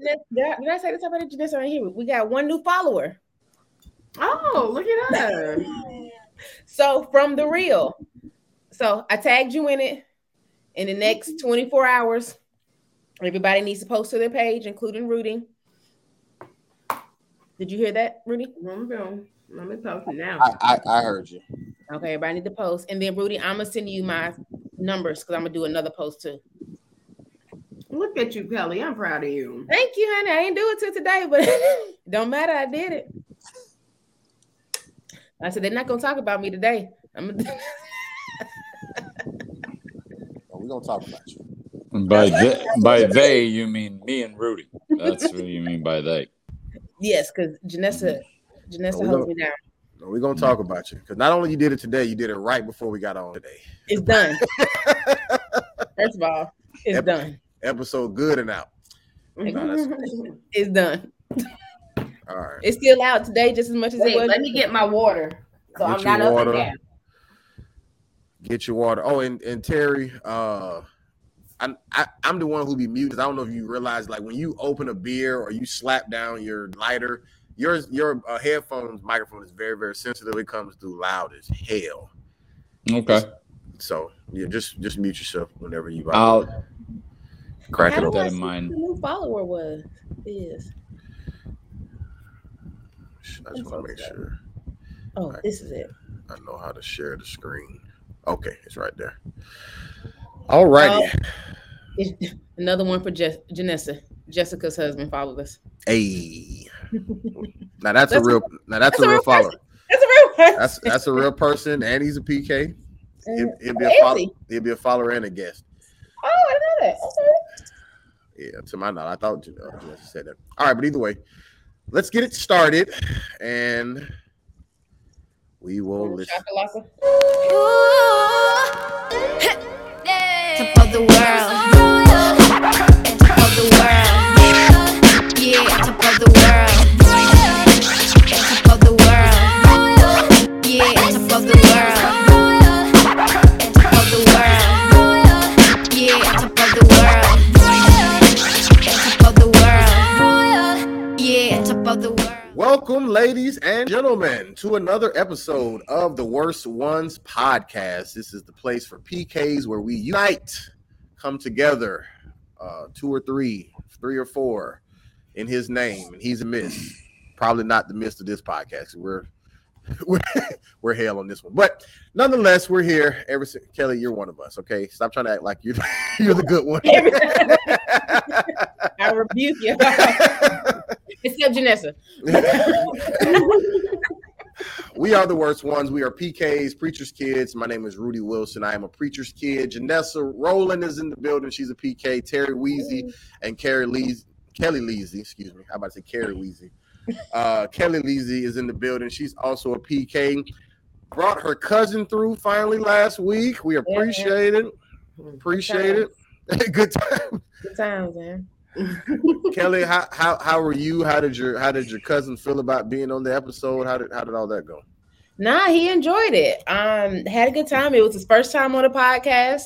Did I, did I say this about Janessa right here? We got one new follower. Oh, look at her. so from the real. So I tagged you in it. In the next mm-hmm. 24 hours, everybody needs to post to their page, including Rudy. Did you hear that, Rudy? Let me post now. I, I, I heard you. Okay, everybody need to post. And then Rudy, I'm gonna send you my numbers because I'm gonna do another post too. Look at you, Kelly. I'm proud of you. Thank you, honey. I ain't do it till today, but don't matter. I did it. I said they're not gonna talk about me today. I'm gonna. We're gonna talk about you. By they, by they, you mean me and Rudy. That's what you mean by they. yes, because Janessa, Janessa we holds don't- me down. No, we're gonna talk about you because not only you did it today, you did it right before we got on today. It's done. First of all, it's Ep- done. Episode good and out. No, that's- It's done. all right. It's still out today just as much as Wait, it was. let me get my water. So Get I'm your not up water. and down. Get your water. Oh, and, and Terry, uh I'm I, I'm the one who be muted. 'cause I don't know if you realize, like when you open a beer or you slap down your lighter, your your uh, headphones microphone is very very sensitive. It comes through loud as hell. Okay. So yeah, just just mute yourself whenever you I'll crack How it do open. I that in mind. The new follower was is. I just want to make sure Oh, this is it. I know how to share the screen. Okay, it's right there. All righty. Oh, it's another one for Jess, Janessa. Jessica's husband followed us. Hey. Now that's, That's a real now that's, that's a a real real follower. That's a real person. That's that's a real person, and he's a PK. He'll, he'll be a Is follow, he? he'll be a follower and a guest. Oh, I know that. Okay. Yeah, to my knowledge, I thought you uh, Jesse said that. All right, but either way, let's get it started, and we will listen. Chakalaka. Gentlemen, to another episode of the Worst Ones podcast. This is the place for PKs where we unite, come together, uh, two or three, three or four, in His name, and He's a miss. Probably not the miss of this podcast. We're we're, we're hell on this one, but nonetheless, we're here. Every Kelly, you're one of us. Okay, stop trying to act like you're you're the good one. I rebuke you. Except Janessa. we are the worst ones. We are PKs, preacher's kids. My name is Rudy Wilson. I am a preacher's kid. Janessa Rowland is in the building. She's a PK. Terry Weezy and Carrie Leezy, Kelly Leezy, excuse me. How about to say Carrie Weezy? Uh, Kelly Leezy is in the building. She's also a PK. Brought her cousin through finally last week. We appreciate it. Appreciate it. Good time. Good times, man. Kelly, how, how how were you? How did your how did your cousin feel about being on the episode? How did how did all that go? Nah, he enjoyed it. Um, had a good time. It was his first time on a podcast.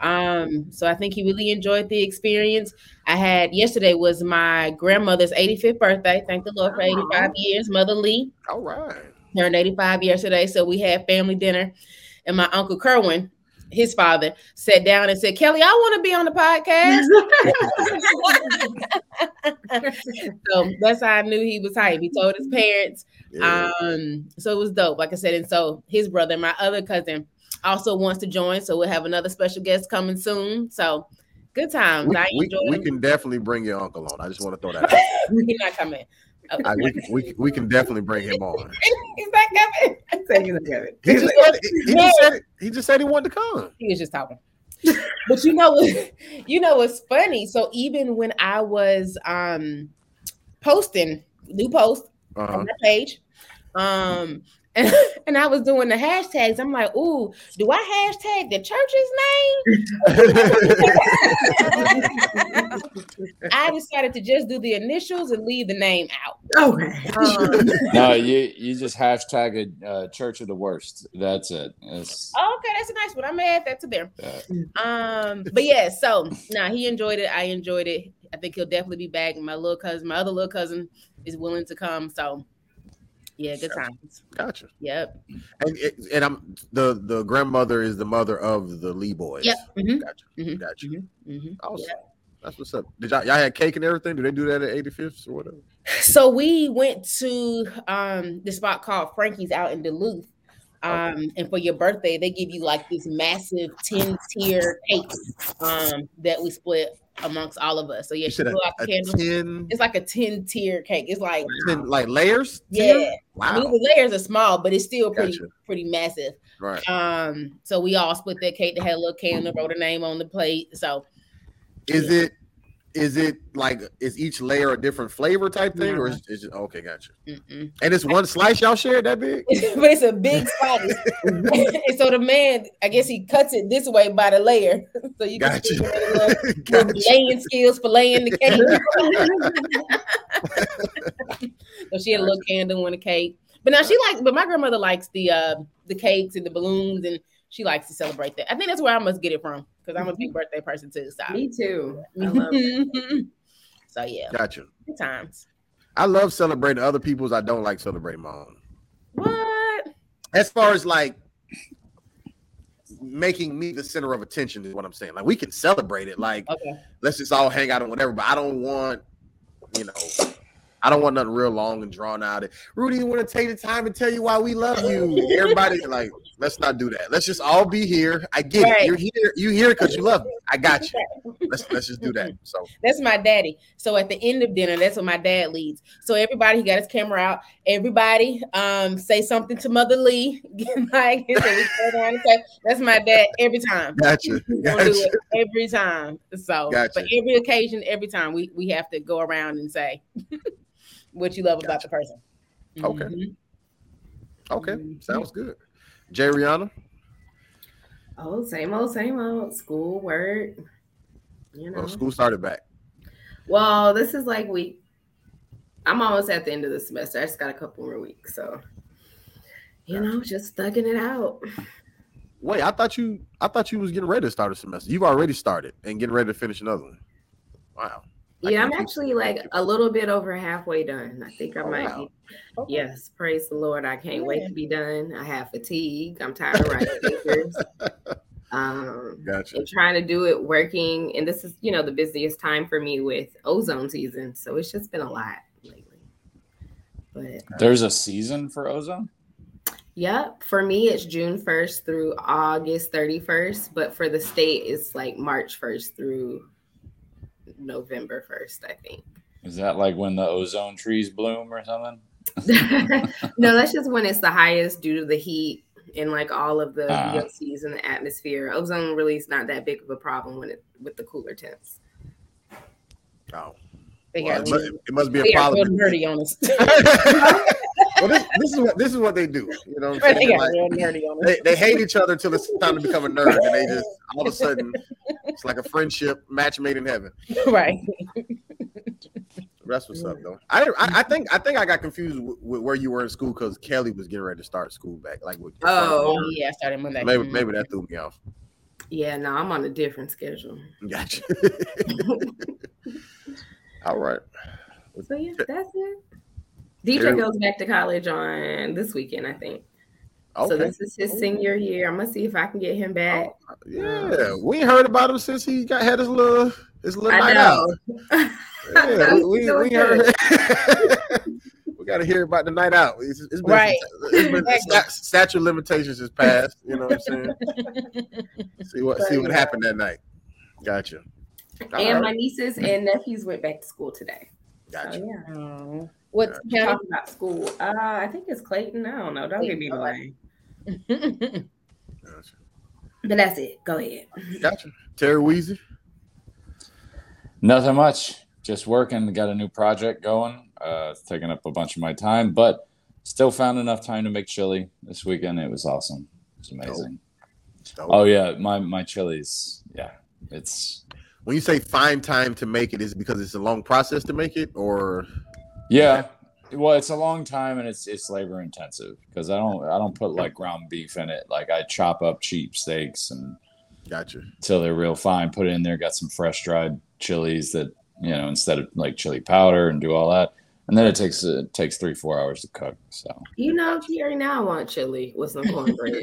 Um, so I think he really enjoyed the experience. I had yesterday was my grandmother's 85th birthday. Thank the Lord for 85 years. Mother Lee All right. turned 85 yesterday. So we had family dinner, and my uncle Kerwin, his father, sat down and said, Kelly, I want to be on the podcast. so that's how I knew he was hype. He told his parents. Yeah. Um, so it was dope, like I said. And so his brother, my other cousin, also wants to join. So we'll have another special guest coming soon. So good times. we, I we, enjoyed we it. can definitely bring your uncle on. I just want to throw that out. He's not coming. I, we, we, we can definitely bring him on. He's not coming. I said he's good. He just, said, he, just said, he just said he wanted to come. He was just talking. but you know what? You know what's funny? So even when I was um posting new post Uh-huh. on my page, um, and, and I was doing the hashtags, I'm like, ooh, do I hashtag the church's name? I decided to just do the initials and leave the name out. Okay. Um, No, you you just hashtag uh, Church of the Worst. That's it. It's, okay, that's a nice one. I'm gonna add that to there. uh, Um, but yeah, so now he enjoyed it. I enjoyed it. I think he'll definitely be back. My little cousin, my other little cousin, is willing to come. So, yeah, good times. Gotcha. Yep. And and I'm the the grandmother is the mother of the Lee boys. Yep. hmm Gotcha. Mhm. Gotcha. hmm Awesome. That's what's up. Did y'all, y'all had cake and everything? Do they do that at 85th or whatever? So we went to um this spot called Frankie's out in Duluth. Um, and for your birthday, they give you like this massive 10 tier cake um that we split amongst all of us. So yeah, she blew a, out the candle. 10, It's like a 10 tier cake. It's like 10 like layers? yeah. Tier? I Wow. mean the layers are small, but it's still pretty Gotcha. pretty massive. Right. Um, so we all split that cake. They had a little candle, wrote a name on the plate. So Is it is it like is each layer a different flavor type thing, or is, is it okay? Gotcha. mm-mm. And it's one slice y'all shared that big. but it's a big slice. and so the man, I guess he cuts it this way by the layer. So you can Gotcha. see the little, little gotcha. laying skills for laying the cake. so she had a little candle and a cake. But now she likes, but my grandmother likes the uh the cakes and the balloons, and she likes to celebrate that. I think that's where I must get it from because I'm a big mm-hmm. birthday person too. So, Me too. I love it. so yeah, Gotcha. good times. I love celebrating other people's. I don't like celebrating my own. What? As far as like making me the center of attention is what I'm saying. Like we can celebrate it. Like Okay. let's just all hang out and whatever. But I don't want, you know, I don't want nothing real long and drawn out. Rudy, you want to take the time and tell you why we love you. Everybody, like, let's not do that. Let's just all be here. I get Right. it. You're here. You here because you love me. I got you. Let's let's just do that. So That's my daddy. So at the end of dinner, that's what my dad leads. So everybody, he got his camera out. Everybody, um, say something to Mother Lee. like, so we go down and say, that's my dad every time. gotcha. Gotcha. it every time. So Gotcha. for every occasion, every time we we have to go around and say what you love about the person. Okay. Mhm. Okay. Mhm. Sounds good. Jay Rihanna. Oh, same old, same old. School work. You oh, know. Well, school started back. Well, this is like week. I'm almost at the end of the semester. I just got a couple more weeks, so you know, just thugging it out. Wait, I thought you I thought you was getting ready to start a semester. You've already started and getting ready to finish another one. Wow. I Yeah, I'm actually like a little bit over halfway done. I think I Oh, might. wow. Be, yes, praise the Lord. I can't wait to be done. I have fatigue. I'm tired of writing papers. Um, Gotcha. and trying to do it working, and this is you know the busiest time for me with ozone season, so it's just been a lot lately. But There's a season for ozone. Yep. For me, it's June 1st through August 31st, but for the state, it's like March 1st through November 1st, I think. Is that like when the ozone trees bloom or something? no, that's just when it's the highest due to the heat and like all of the Ah. VOCs in the atmosphere. Ozone really is not that big of a problem when it with the cooler temps. Oh. Well, it, must, it must be a they got real problem. nerdy on us. well, this, this is what this is what they do. You know what I'm they Like, real nerdy on us. they, they hate each other until it's time to become a nerd, and they just all of a sudden it's like a friendship match made in heaven. right. That's what's up, though. I, I I think I think I got confused with, with where you were in school because Kelly was getting ready to start school back. Like, with, Oh. Oh yeah, I started Monday. maybe Mhm. maybe that threw me off. Yeah, no, I'm on a different schedule. Gotcha. all right. So yeah, that's it. DJ goes back to college on this weekend, I think. Okay. So this is his senior year. I'm gonna see if I can get him back. yeah, we ain't heard about him since he got had his little his little I night out. Yeah, we, we, we heard. we got to hear about the night out. It's, it's been, Right. It's been Exactly. statute of limitations is passed. You know what I'm saying? see what see what happened that night. Gotcha. All and my nieces and nephews went back to school today. Gotcha. So yeah. Oh. What Talking about school. Uh, I think it's Clayton. I don't know. Don't give me the Okay. name. Gotcha. But that's it. Go ahead. Gotcha. Terry Weezy. Nothing much. Just working. Got a new project going. Uh, it's taking up a bunch of my time, but still found enough time to make chili this weekend. It was awesome. It's amazing. Dope. Oh yeah, my my chilies. Yeah, it's When you say find time to make it, is it because it's a long process to make it, or yeah. Well, it's a long time and it's it's labor intensive because I don't I don't put like ground beef in it. Like I chop up cheap steaks and gotcha? till they're real fine. Put it in there. Got some fresh dried chilies that you know, instead of like chili powder and do all that. And then it takes it takes three four hours to cook. So You know, Jerry, now I want chili with some cornbread.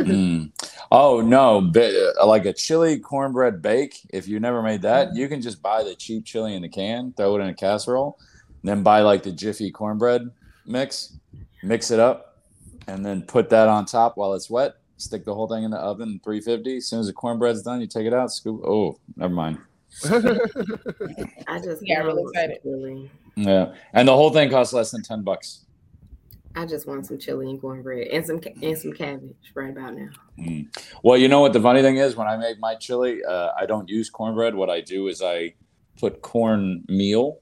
Mm. Oh no, Bi- uh, like a chili cornbread bake. If you never made that, you can just buy the cheap chili in the can, throw it in a casserole, then buy like the Jiffy cornbread mix, mix it up, and then put that on top while it's wet. Stick the whole thing in the oven, 350. As soon as the cornbread's done, you take it out, scoop. Oh, never mind. I just Yeah, now really want some excited. Yeah, and the whole thing costs less than ten bucks. I just want some chili and cornbread and some and some cabbage right about now. Mm. Well, you know what the funny thing is when I make my chili, uh, I don't use cornbread. What I do is I put corn meal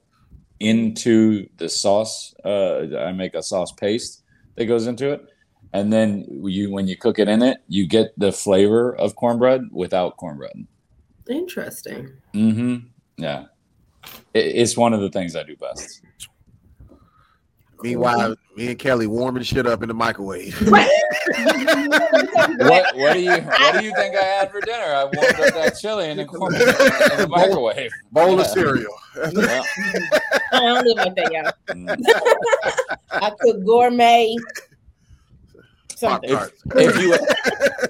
into the sauce. Uh, I make a sauce paste that goes into it, and then you when you cook it in it, you get the flavor of cornbread without cornbread. Interesting. Mm-hmm. Yeah, it, it's one of the things I do best. Meanwhile, me and Kelly warming shit up in the microwave. What what do you what do you think I had for dinner? I warmed up that chili and then cornbread in the microwave. Bowl of Yeah. cereal. Yeah. I don't live like that, y'all. Mm. I cook gourmet Pop something. tarts. if you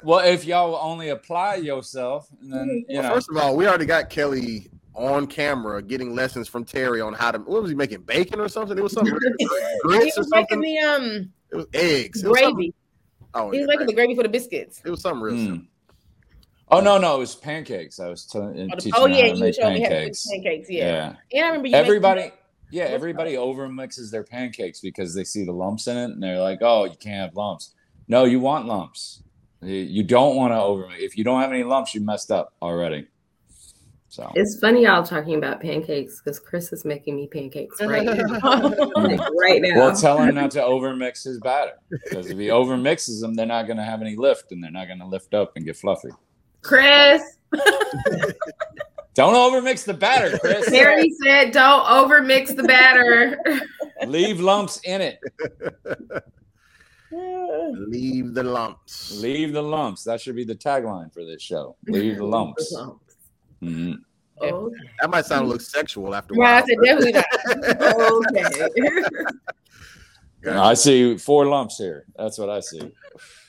well if y'all only apply yourself and then you know First of all, we already got Kelly on camera getting lessons from Terry on how to. What was he making? Bacon or something? It was something. He grits or was making something. the um It was eggs. It was gravy. Oh, He yeah, was making the gravy for the biscuits. it was something real Mm. simple. oh no no it was pancakes i was t- Oh, the- teaching oh yeah, how to you make showed me how to make pancakes pancakes. yeah. Yeah. And I remember you everybody making- yeah everybody over mixes their pancakes because they see the lumps in it and they're like oh you can't have lumps no you want lumps you you don't want to over if you don't have any lumps you messed up already so It's funny y'all talking about pancakes because Chris is making me pancakes right now. Like, right now. well tell him not to overmix his batter because if he overmixes them they're not going to have any lift and they're not going to lift up and get fluffy Chris, Don't overmix the batter, Chris. Terry said don't overmix the batter. Leave lumps in it. Leave the lumps. Leave the lumps. That should be the tagline for this show. Leave the lumps. Mhm. Okay. That might sound a little sexual after a Right, I said definitely not. Okay. I see four lumps here. That's what I see.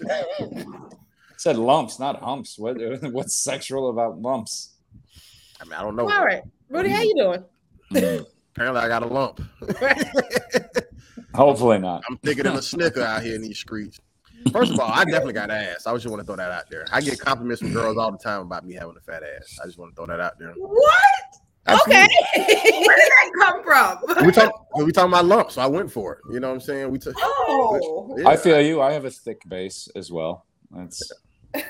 said lumps, not humps. What, what's sexual about lumps? I mean, I don't know. All right, Rudy, how you doing? Mhm. Apparently, I got a lump. Hopefully not. I'm thicker than a snicker out here in these streets. First of all, I definitely got ass. I just want to throw that out there. I get compliments from girls all the time about me having a fat ass. I just want to throw that out there. What? Absolutely. Okay. Where did that come from? We talk we talking about lumps, so I went for it. You know what I'm saying? We took. oh. Yeah. I feel you. I have a thick base as well. That's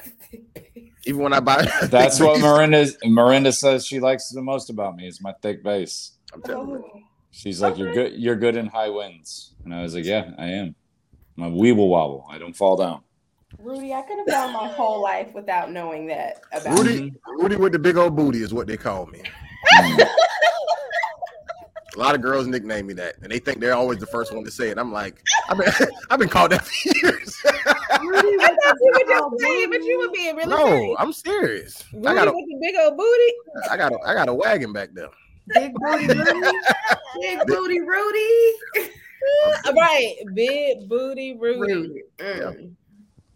even when I buy. that's what Miranda Miranda says she likes the most about me is my thick base. I'm telling you. Oh. She's like, "You're good. You're good in high winds," and I was like, "Yeah, I am. I'm a weeble wobble. I don't fall down." Rudy, I could have gone my whole life without knowing that about Rudy, you. Rudy with the big old booty is what they call me. A lot of girls nickname me that, and they think they're always the first one to say it. I'm like, I've been, I've been called that for years. I thought you were just saying, but you were being really no, serious. I'm serious. Rudy I got a, with the big old booty. I got a, I got a wagon back there. Big booty Rudy. Big booty Rudy. All right, big booty Rudy. Rudy. Mm.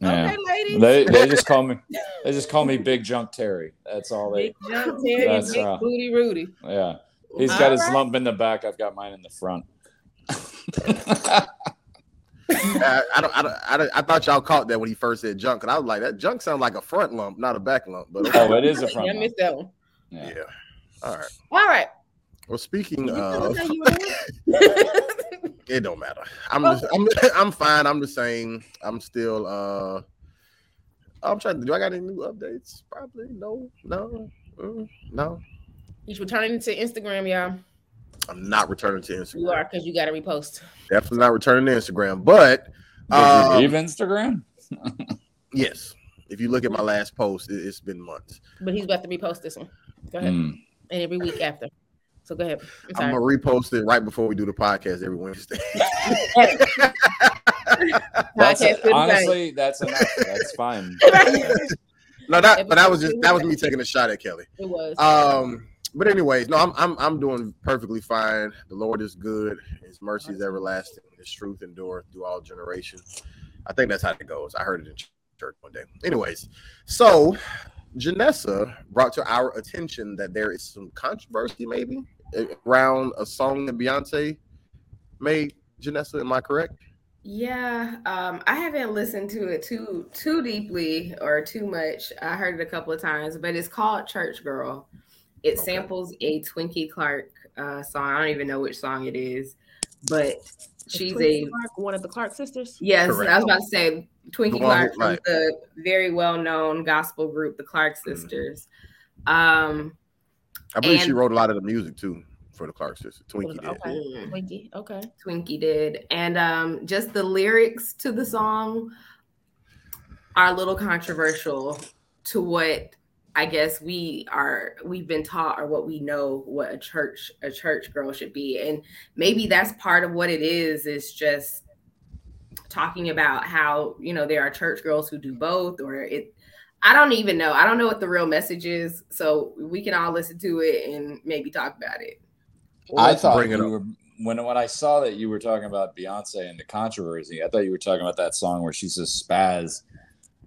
Yeah. Okay, ladies. They they just call me they just call me Big Junk Terry. That's all they. Big jump Terry That's big right. booty Rudy. Yeah, he's All got his right. lump in the back. I've got mine in the front. I, I don't, I don't, I don't, I thought y'all caught that when he first said junk, and I was like, that junk sounds like a front lump, not a back lump. But okay. oh, it is a Yeah, front. I lump. missed that one. Yeah. yeah. All right. All right. Well, speaking of, how you were? it don't matter. I'm just, I'm, I'm fine. I'm the same. I'm still. uh I'm trying to. Do I got any new updates? Probably no, no, mm, no. He's returning to Instagram, y'all. I'm not returning to Instagram. You are because you got to repost. Definitely not returning to Instagram. But Did uh, leave Instagram? yes, if you look at my last post, it, it's been months. But he's about to repost this one. Go ahead. Mm. And every week after. So go ahead. I'm I'm gonna repost it right before we do the podcast every Wednesday. That's Podcast good honestly that's enough. That's fine. no, that but that was just that was me taking a shot at Kelly. It was. Um, but anyways, no, I'm I'm I'm doing perfectly fine. The Lord is good. His mercy is everlasting. His truth endureth through all generations. I think that's how it goes. I heard it in church one day. Anyways, so Janessa brought to our attention that there is some controversy, maybe around a song that Beyonce made. Janessa, am I correct? Yeah, um, I haven't listened to it too too deeply or too much. I heard it a couple of times, but it's called Church Girl. It Okay. samples a Twinkie Clark uh, song. I don't even know which song it is, but she's a Clark, one of the Clark sisters. yes. Correct. I was about to say Twinkie The Clark who- from right. the very well known gospel group, the Clark Mhm. Sisters. Um, I believe she wrote a lot of the music too for the Clark sisters. Twinkie did. Okay. mm, Twinkie. Okay. Twinkie did, and um, just the lyrics to the song are a little controversial to what I guess we are we've been taught or what we know what a church a church girl should be, and maybe that's part of what it is. Is just talking about how you know there are church girls who do both, or it. I don't even know. I don't know what the real message is, so we can all listen to it and maybe talk about it. Well, I thought bring it you were when when I saw that you were talking about Beyonce and the controversy. I thought you were talking about that song where she says spaz,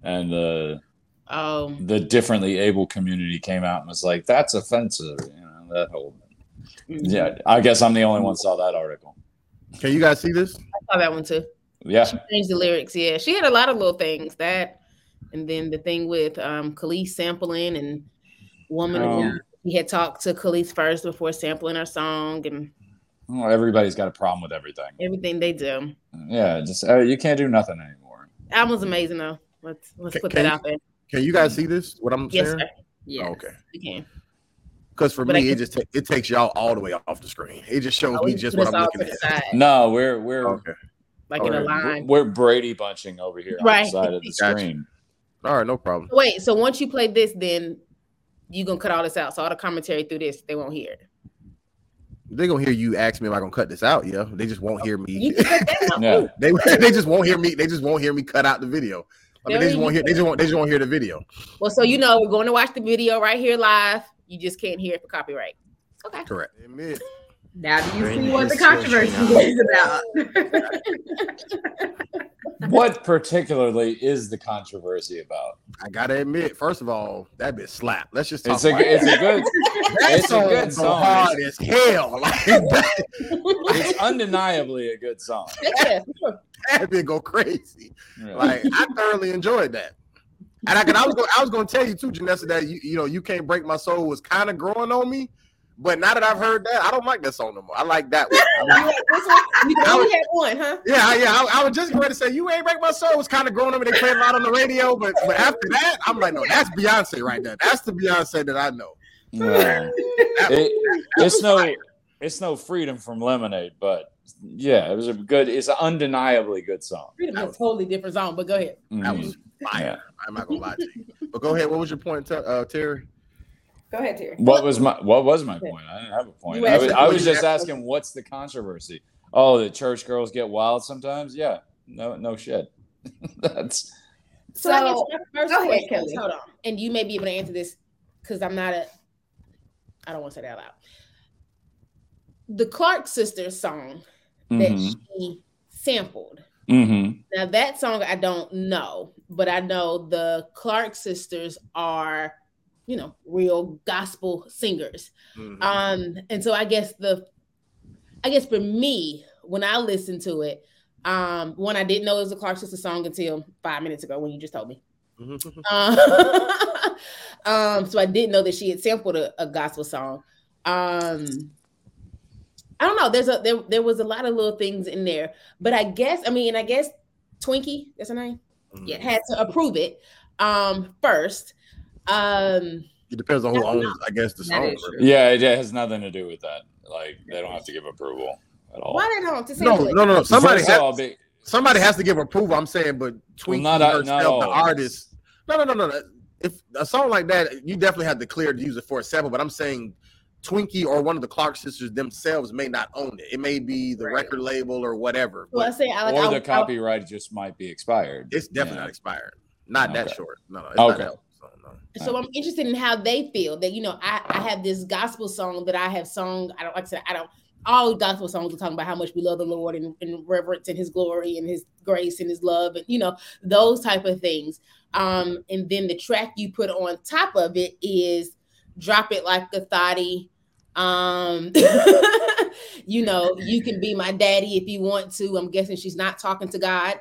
and the oh the differently able community came out and was like, "That's offensive." You know that whole. Mm-hmm. Yeah, I guess I'm the only one saw that article. Can you guys see this? I saw that one too. Yeah, She changed the lyrics. Yeah, she had a lot of little things that, and then the thing with um Kelis sampling and woman. Um, he had talked to Kelis first before sampling her song and well, everybody's got a problem with everything. everything they do. Yeah, just uh, you can't do nothing anymore. Album's amazing though. Let's let's Can- put that you- out there. Can you guys see this? What I'm saying? Yes, sharing? sir. Yeah. Oh, okay. We can. Because for But I me, it just ta- it takes y'all all the way off the screen. It just shows me just what I'm looking at. No, we're we're Okay. Like in a line. we're Brady bunching over here on Right. the side of the Gotcha. screen. All right, no problem. Wait, so once you play this, then you gonna cut all this out. So all the commentary through this, they won't hear. They're gonna hear you ask me if I gonna cut this out. Yeah, they just won't hear me. You can cut that out. Yeah. they they just won't hear me. They just won't hear me cut out the video. I mean, they just won't hear. They just won't. They just won't hear the video. Well, so you know we're going to watch the video right here live. You just can't hear it for copyright. Okay. Correct. Admit. Now do you Bring see what the controversy now. is about? What particularly is the controversy about? I gotta admit. First of all, that bit slap. Let's just talk. It's a about it's a good that it's a song good go song. hard as hell. Like, it's undeniably a good song. Yeah, for sure. that bitch go crazy. Yeah. Like I thoroughly enjoyed that. And I, and I was going, I was going to tell you too, Janessa, that you, you know, you can't break my soul was kind of growing on me. But now that I've heard that, I don't like that song no more. I like that one. I like- This one, you only had one, huh? yeah, yeah. I, I was just ready to say you ain't break my soul was kind of growing on me. They played a lot on the radio, but but after that, I'm like, no, that's Beyonce right there. That's the Beyonce that I know. Yeah. It- it's no it's no freedom from lemonade, but yeah, it was a good. It's an undeniably good song. Freedom is a totally different song, but go ahead. That was fire. Yeah. I'm not gonna lie to you. But go ahead. What was your point, Ter- uh, Terry? Go ahead, Terry. What was my What was my point? I didn't have a point. I was, a I was just asking, what's the controversy? Oh, the church girls get wild sometimes. Yeah, no, no shit. That's So, I guess So, first go ahead, question Kelly. hold on, and you may be able to answer this because I'm not a. I don't want to say that out loud. The Clark sisters song that mhm, she sampled. mhm. Now that song I don't know, but I know the Clark sisters are, you know, real gospel singers. Mhm. Um, and so I guess the, I guess for me, when I listened to it, um, one I didn't know it was a Clark sister song until five minutes ago when you just told me. Mhm. Um, um, so I didn't know that she had sampled a, a gospel song. Um, I don't know. There's a there there was a lot of little things in there, but I guess I mean I guess Twinkie, that's her name, Yeah. had to approve it um first. Um, It depends on who owns, I guess, the song. Yeah, it has nothing to do with that. Like they don't have to give approval at all. why they don't to Oh. No, sample no, no, no. Somebody has, all, be- somebody has to give approval. I'm saying, but Twinkie not, uh, herself, not the artist. No, no, no, no, no. If a song like that, you definitely have to clear to use it for a sample. But I'm saying Twinkie or one of the Clark sisters themselves may not own it. It may be the Right. record label or whatever. Well, I But say like or I- the I- copyright just might be expired. it's definitely Yeah. not expired. Not that short. No, no, it's not Okay. So. So I'm interested in how they feel that you know I, I have this gospel song that I have sung. I don't like I said I don't all gospel songs are talking about how much we love the Lord and, and reverence and His glory and His grace and His love and you know those type of things. Um, and then the track you put on top of it is "Drop It Like a Thotty." Um, you know, you can be my daddy if you want to. I'm guessing she's not talking to God.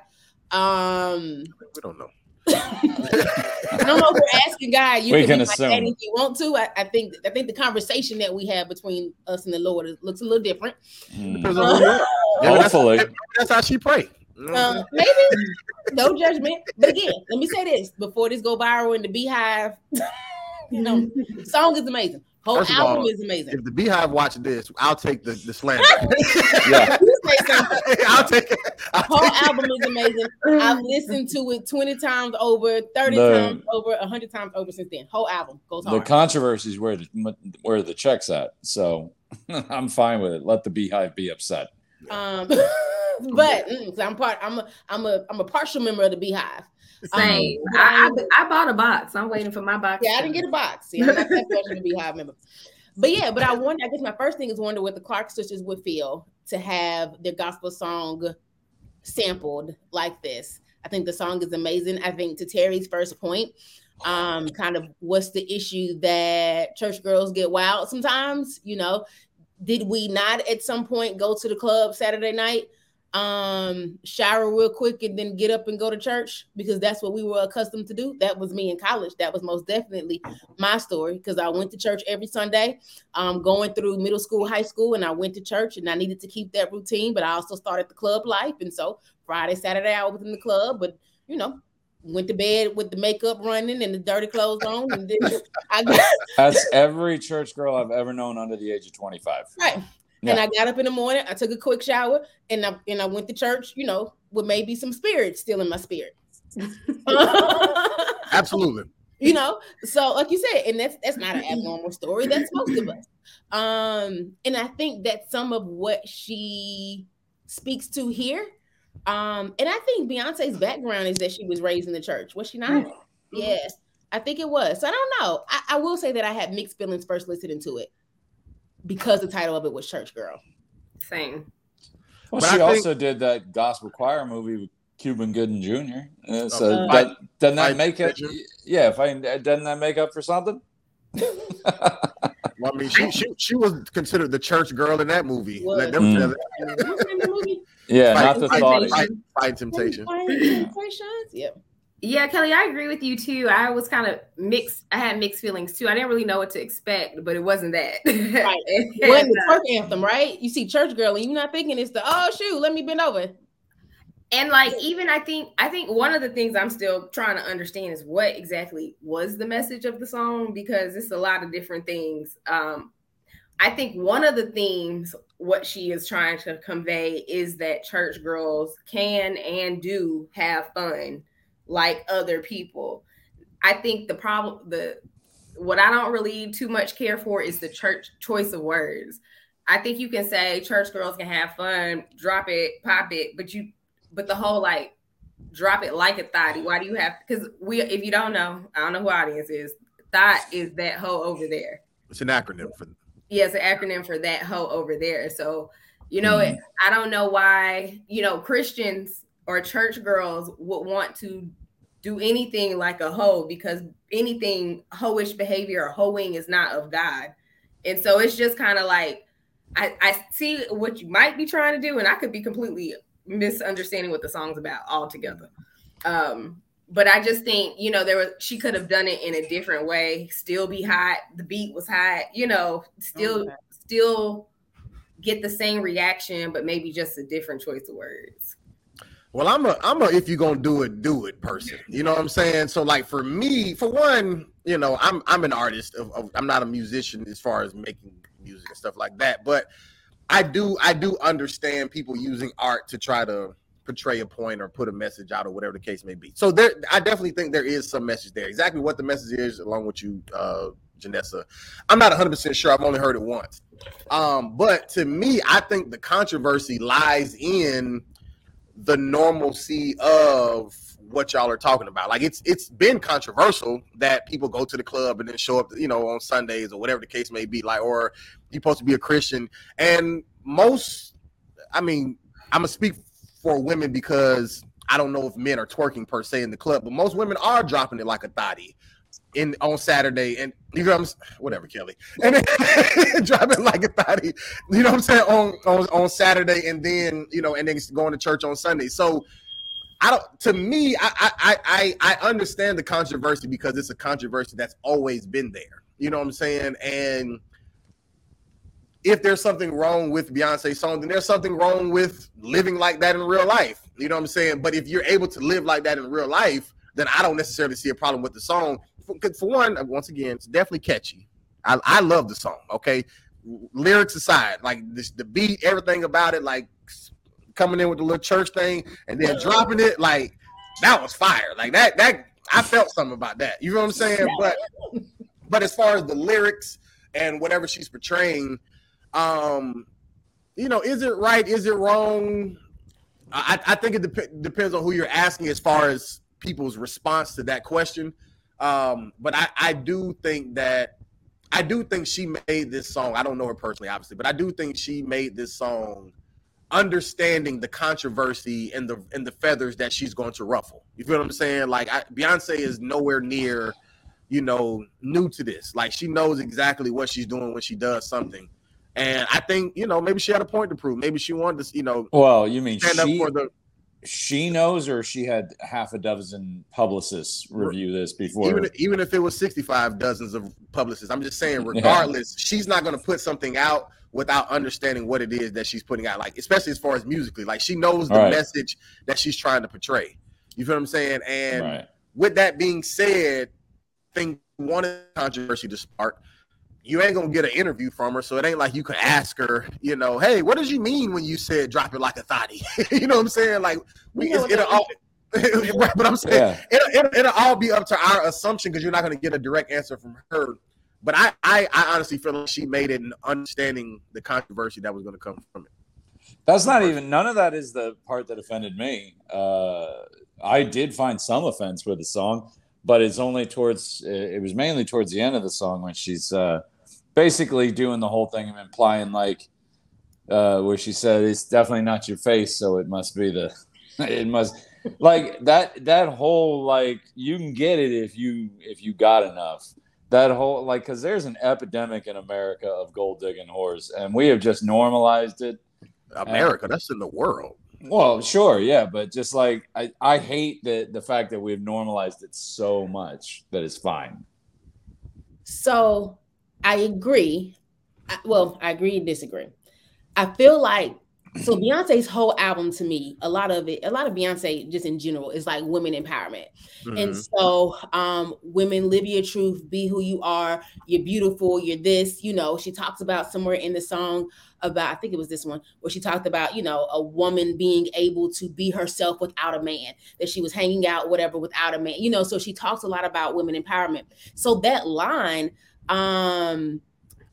Um, We don't know. I don't know if we're asking God. You We can, can be my assume. daddy if you want to. I, I think I think the conversation that we have between us and the Lord is, looks a little different. Mm. Depends on who you are. Yeah, that's, Hopefully. that's how she pray. You know what I'm Uh, maybe no judgment. But again, let me say this before this go viral in the beehive. you know, song is amazing. Whole First of album all, is amazing. If the Beehive watch this, I'll take the, the slander. Yeah. You say something. I'll take it. I'll Whole take album is amazing. I've listened to it 20 times over, 30 The- times over, 100 times over since then. Whole album goes on. The controversy is where the where the check's at. So I'm fine with it. Let the beehive be upset. Um, but mm, 'cause I'm part. I'm a. I'm a. I'm a partial member of the Beehive. Same. Um, I, I I bought a box. I'm waiting for my box. Yeah, I didn't get a box. See, I'm not that much of a Beehive member. But yeah, but I wonder. I guess my first thing is wonder what the Clark sisters would feel to have their gospel song sampled like this. I think the song is amazing. I think to Terry's first point, um, kind of what's the issue that church girls get wild sometimes? You know, did we not at some point go to the club Saturday night, um, shower real quick, and then get up and go to church because that's what we were accustomed to do? That was me in college. That was most definitely my story because I went to church every Sunday, um, going through middle school, high school, and I went to church and I needed to keep that routine. But I also started the club life, and so Friday, Saturday, I was in the club, but you know. Went to bed with the makeup running and the dirty clothes on, and then I got That's every church girl I've ever known under the age of 25. Right. And I got up in the morning, I took a quick shower, and I and I went to church, you know, with maybe some spirit still in my spirit. Absolutely. you know, so like you said, and that's that's not an abnormal story. That's most of us. Um, and I think that some of what she speaks to here, um, and I think Beyonce's background is that she was raised in the church. Was she not? Yes, I think it was. So I don't know. I, I will say that I had mixed feelings first listening to it because the title of it was Church Girl. Same. Well, But she I think- also did that gospel choir movie with Cuba Gooding Jr. Uh, so Uh, that, doesn't that Fight make it? Yeah, if I doesn't that make up for something? Well, I mean, she, she she was considered the church girl in that movie. Was. Let them Mm. tell it. What's the name of the movie? yeah, Fight- not the fight- thought. fight- fight temptation. Temptations. Yep. Yeah, Kelly, I agree with you too. I was kind of mixed. I had mixed feelings too. I didn't really know what to expect, but it wasn't that. Right. And, Wasn't the uh, twerk anthem, right? You see Church Girl, and you're not thinking it's the oh shoot, let me bend over. and like even I think I think one of the things I'm still trying to understand is what exactly was the message of the song because it's a lot of different things. Um, I think one of the themes what she is trying to convey is that church girls can and do have fun like other people. I think the problem the what I don't really too much care for is the church choice of words. I think you can say church girls can have fun, drop it, pop it, but you but the whole like drop it like a thotty. Why do you have because we if you don't know, I don't know who audience is, thought is that hoe over there. It's an acronym for Yeah, it's an acronym for that hoe over there. So, you know, it, I don't know why, you know, Christians or church girls would want to do anything like a hoe because anything hoish behavior or hoeing is not of God. And so it's just kind of like I, I see what you might be trying to do, and I could be completely misunderstanding what the song's about altogether. Um, but I just think, you know, there was she could have done it in a different way, still be hot, the beat was hot, you know, still Okay. still get the same reaction, but maybe just a different choice of words. Well, I'm a I'm a if you're gonna do it, do it person. You know what I'm saying? So like for me, for one, you know, I'm I'm an artist of, of I'm not a musician as far as making music and stuff like that, but I do I do understand people using art to try to portray a point or put a message out or whatever the case may be. So there I definitely think there is some message there. Exactly what the message is, along with you, uh Janessa. I'm not 100 percent sure. I've only heard it once. Um, but to me, I think the controversy lies in the normalcy of what y'all are talking about. Like it's it's been controversial that people go to the club and then show up, you know, on Sundays or whatever the case may be. Like, or you're supposed to be a Christian, and most, I mean, I'm gonna speak for women because I don't know if men are twerking per se in the club, but most women are dropping it like a thotty in on Saturday, and you know what I'm whatever, Kelly, and then dropping like a thotty, you know what I'm saying on, on on Saturday, and then you know, and then going to church on Sunday. So I don't. To me, I I I I understand the controversy because it's a controversy that's always been there. You know what I'm saying? And if there's something wrong with Beyonce's song, then there's something wrong with living like that in real life. You know what I'm saying? But if you're able to live like that in real life, then I don't necessarily see a problem with the song. For, for one, once again, it's definitely catchy. I, I love the song. Okay, lyrics aside, like this, the beat, everything about it, like coming in with the little church thing and then dropping it, like that was fire. Like that, that I felt something about that. You know what I'm saying? But but as far as the lyrics and whatever she's portraying, um, you know, is it right? Is it wrong? I, I think it dep- depends on who you're asking as far as people's response to that question. Um, but I, I do think that I do think she made this song. I don't know her personally, obviously, but I do think she made this song understanding the controversy and the and the feathers that she's going to ruffle. You feel what I'm saying? Like I, Beyonce is nowhere near, you know, new to this. Like she knows exactly what she's doing when she does something. And I think you know maybe she had a point to prove. Maybe she wanted to, you know, Well, you mean stand up she for the she knows, or she had half a dozen publicists review this before? even even if it was 65 dozens of publicists. I'm just saying, regardless, she's not going to put something out without understanding what it is that she's putting out. Like especially as far as musically, like she knows the Right. message that she's trying to portray. You feel what I'm saying? And right. with that being said, of the controversy to spark. You ain't gonna get an interview from her, so it ain't like you can ask her, you know, hey, what did you mean when you said drop it like a thotty? you know what I'm saying? Like we, You know it's, it'll all, right, but I'm saying Yeah. it'll, it'll, it'll all be up to our assumption because you're not gonna get a direct answer from her. But I, I, I honestly feel like she made it in understanding the controversy that was gonna come from it. That's not even none of that is the part that offended me. Uh, I did find some offense with the song, but it's only towards it was mainly towards the end of the song when she's uh, basically doing the whole thing and implying like uh, where she said it's definitely not your face, so it must be the it must like that that whole like you can get it if you if you got enough. That whole like because there's an epidemic in America of gold digging whores, and we have just normalized it. America, that's in the world. Well, sure, yeah, but just like I, I hate the the fact that we've normalized it so much that it's fine. So I agree. I, well, I agree and disagree. I feel like so Beyonce's whole album to me, a lot of it, a lot of Beyonce just in general is like women empowerment. And Mhm. so um women live your truth, be who you are, you're beautiful, you're this, you know, she talks about somewhere in the song about I think it was this one where she talked about, you know, a woman being able to be herself without a man, that she was hanging out whatever without a man. You know, so she talks a lot about women empowerment. So that line um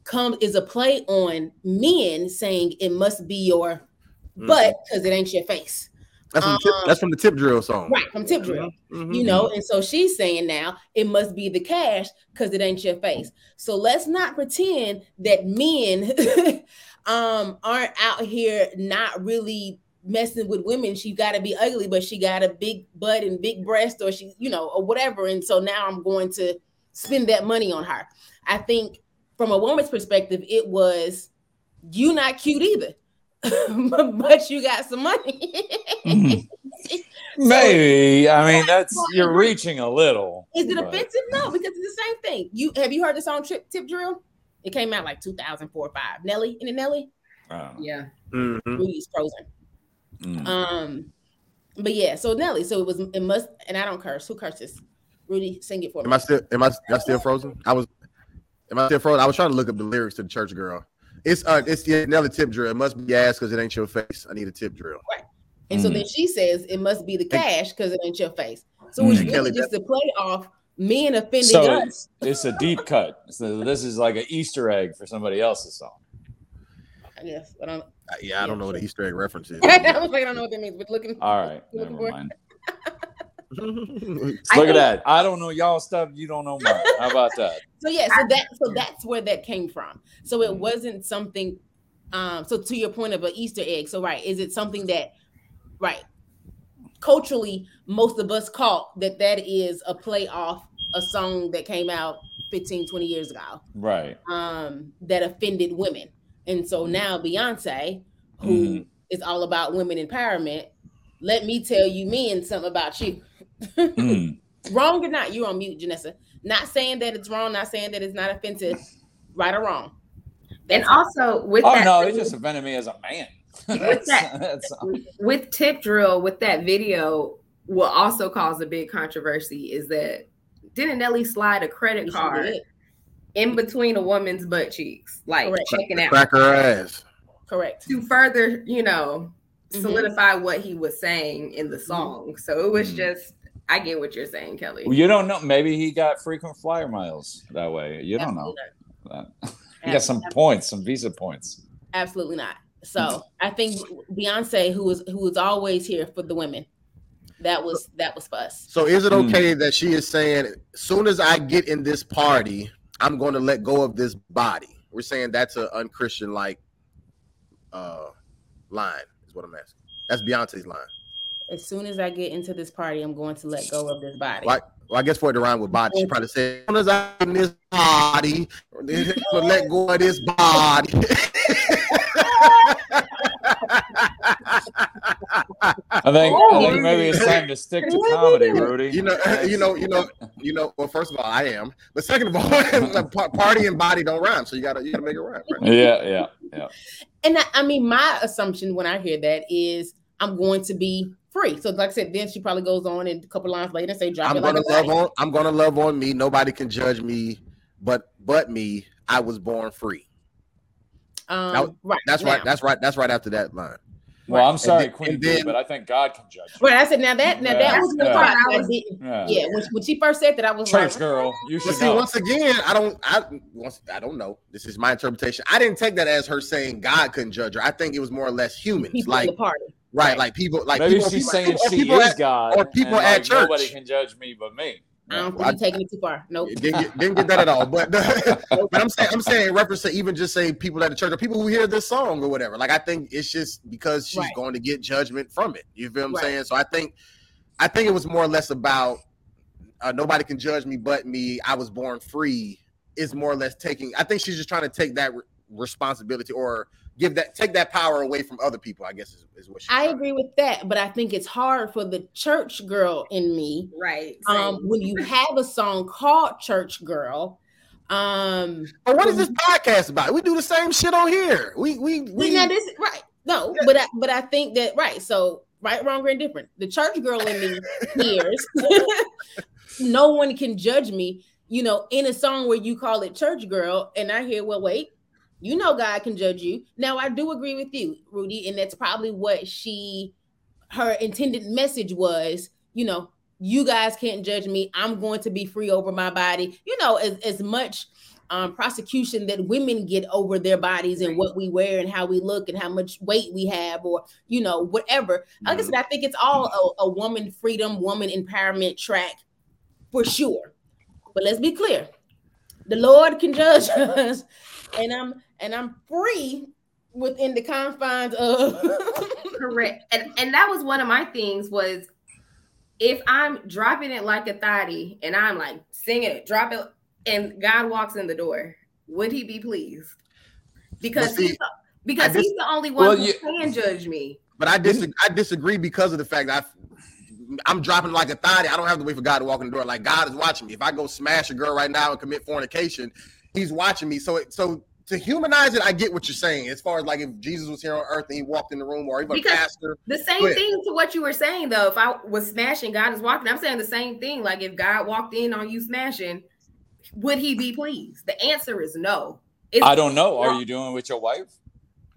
come is a play on men saying it must be your Mhm. butt because it ain't your face. that's from, tip, um, that's from the tip drill song. Right, from Tip Drill. Mhm. You know, and so she's saying now it must be the cash because it ain't your face. So let's not pretend that men um aren't out here not really messing with women. She got to be ugly, but she got a big butt and big breast, or she, you know, or whatever. And so now I'm going to spend that money on her. I think from a woman's perspective, it was you not cute either. but you got some money. Maybe I mean that's you're reaching a little. Is it but- offensive? No, because it's the same thing. You have you heard the song Trip Tip Drill? It came out like 2004 or 5. Nelly, in it Nelly? I don't know. Yeah. Mhm. Rudy's frozen. Mm. Um, but yeah, so Nelly, so it was it must and I don't curse. Who curses? Rudy, sing it for me. Am I still am I, am I still frozen? I was am I still frozen? I was trying to look up the lyrics to the church girl. It's uh it's another tip drill. It must be ass because it ain't your face. I need a tip drill. Right. And so Mm. then she says it must be the cash because it ain't your face. So Mm. it's And really Kelly, just a play off men offending So us. it's, it's a deep cut. So this is like an Easter egg for somebody else's song. I guess I don't. Uh, yeah, I don't know what an Easter egg reference is. I was like, I don't know what that means, but looking. All right, looking never mind. I Look think- at that. I don't know y'all stuff. You don't know mine. How about that? So yeah, so that so that's where that came from. So Mm-hmm. it wasn't something. Um. So to your point of an Easter egg. So right, is it something that, right, culturally most of us caught that that is a play off a song that came out 15, 20 years ago. Right. um, that offended women. And so now Beyonce, who is Mhm. all about women empowerment, let me tell you men something about you. Mm. wrong or not, you're on mute, Janessa. Not saying that it's wrong, not saying that it's not offensive, right or wrong. And also with Oh that no, it just offended me as a man. That's- that- that's- with tip drill with that video will also cause a big controversy is that didn't Nelly slide a credit card did. in between a woman's butt cheeks, like Correct. checking out Crack her ass. correct. to further, you know, Mhm. solidify what he was saying in the song. So it was Mhm. just, I get what you're saying, Kelly. Well, you don't know. Maybe he got frequent flyer miles that way. You don't know. Absolutely That. He got some points, some visa points. Absolutely not. So I think Beyonce, who was who was always here for the women, that was that was for us. So is it Hmm. okay that she is saying, soon as I get in this party, I'm going to let go of this body? We're saying that's an unchristian like uh line, is what I'm asking. That's Beyonce's line. As soon as I get into this party, I'm going to let go of this body. Like, well, I guess for it to rhyme with body, she probably said, as soon as I get in this body, I'm gonna let go of this body. I think. Oh, I think maybe it's time to stick to comedy, Rudy. you know, you know, you know, you know. Well, first of all, I am, but second of all, party and body don't rhyme, so you gotta, you gotta make it rhyme. Right? Yeah, yeah, yeah. And I, I mean, my assumption when I hear that is I'm going to be free. So, like I said, then she probably goes on and a couple lines later and say, "Drop I'm it gonna a love on. I'm gonna love on me. Nobody can judge me, but but me. I was born free. Um, Now, right. That's now. right. That's right. That's right after that line. Well, I'm sorry, then- Queen and Bee, then- but I think God can judge. you. Right. I said, now that now Yeah, that was the yeah. part I I was- Yeah. Yeah, when, when she first said that, I was Church like, girl, you should see, know. once again, I don't. I once I don't know. This is my interpretation. I didn't take that as her saying God couldn't judge her. I think it was more or less humans, people like in the party. Right, right. like people, like Maybe people, she's people- saying or she people is at- God, or people and, at like, Nobody can judge me but me. I don't think you're taking it too far. Nope. Didn't get, didn't get that at all. But but I'm saying I'm saying reference to even just say people at the church or people who hear this song or whatever. Like I think it's just because she's Right. going to get judgment from it. You feel what I'm Right. saying? So I think I think it was more or less about uh, nobody can judge me but me. I was born free. Is more or less taking. I think she's just trying to take that re- responsibility or give that take that power away from other people. I guess is, is what she's I trying to agree with that, but I think it's hard for the church girl in me right. um when you have a song called church girl um But what is this podcast about? We do the same shit on here. We we we, we. now this right no but I, but I think that right so right wrong or indifferent the church girl in me hears no one can judge me you know in a song where you call it church girl and I hear well wait you know God can judge you. Now I do agree with you Rudy and that's probably what she her intended message was you know you guys can't judge me. I'm going to be free over my body. You know as, as much um, prosecution that women get over their bodies and what we wear and how we look and how much weight we have or you know whatever. Like i said i think it's all a, a woman freedom woman empowerment track for sure. But let's be clear the lord can judge us. And i'm and i'm free within the confines of Correct. And and that was one of my things was if I'm dropping it like a thotty and I'm like singing it, drop it, and God walks in the door, would he be pleased? Because see, he's the, because dis- he's the only one Well, who you- can judge me. But I disagree. I disagree because of the fact that I, I'm dropping like a thotty. I don't have to wait for God to walk in the door. Like God is watching me. If I go smash a girl right now and commit fornication, He's watching me. So, it, so to humanize it, I get what you're saying. As far as like if Jesus was here on earth and he walked in the room, or even Because- a pastor. The same Go ahead. thing to what you were saying though. If I was smashing, God is walking. I'm saying the same thing. Like if God walked in on you smashing, would he be pleased? The answer is no. It's, I don't know. Are you doing with your wife?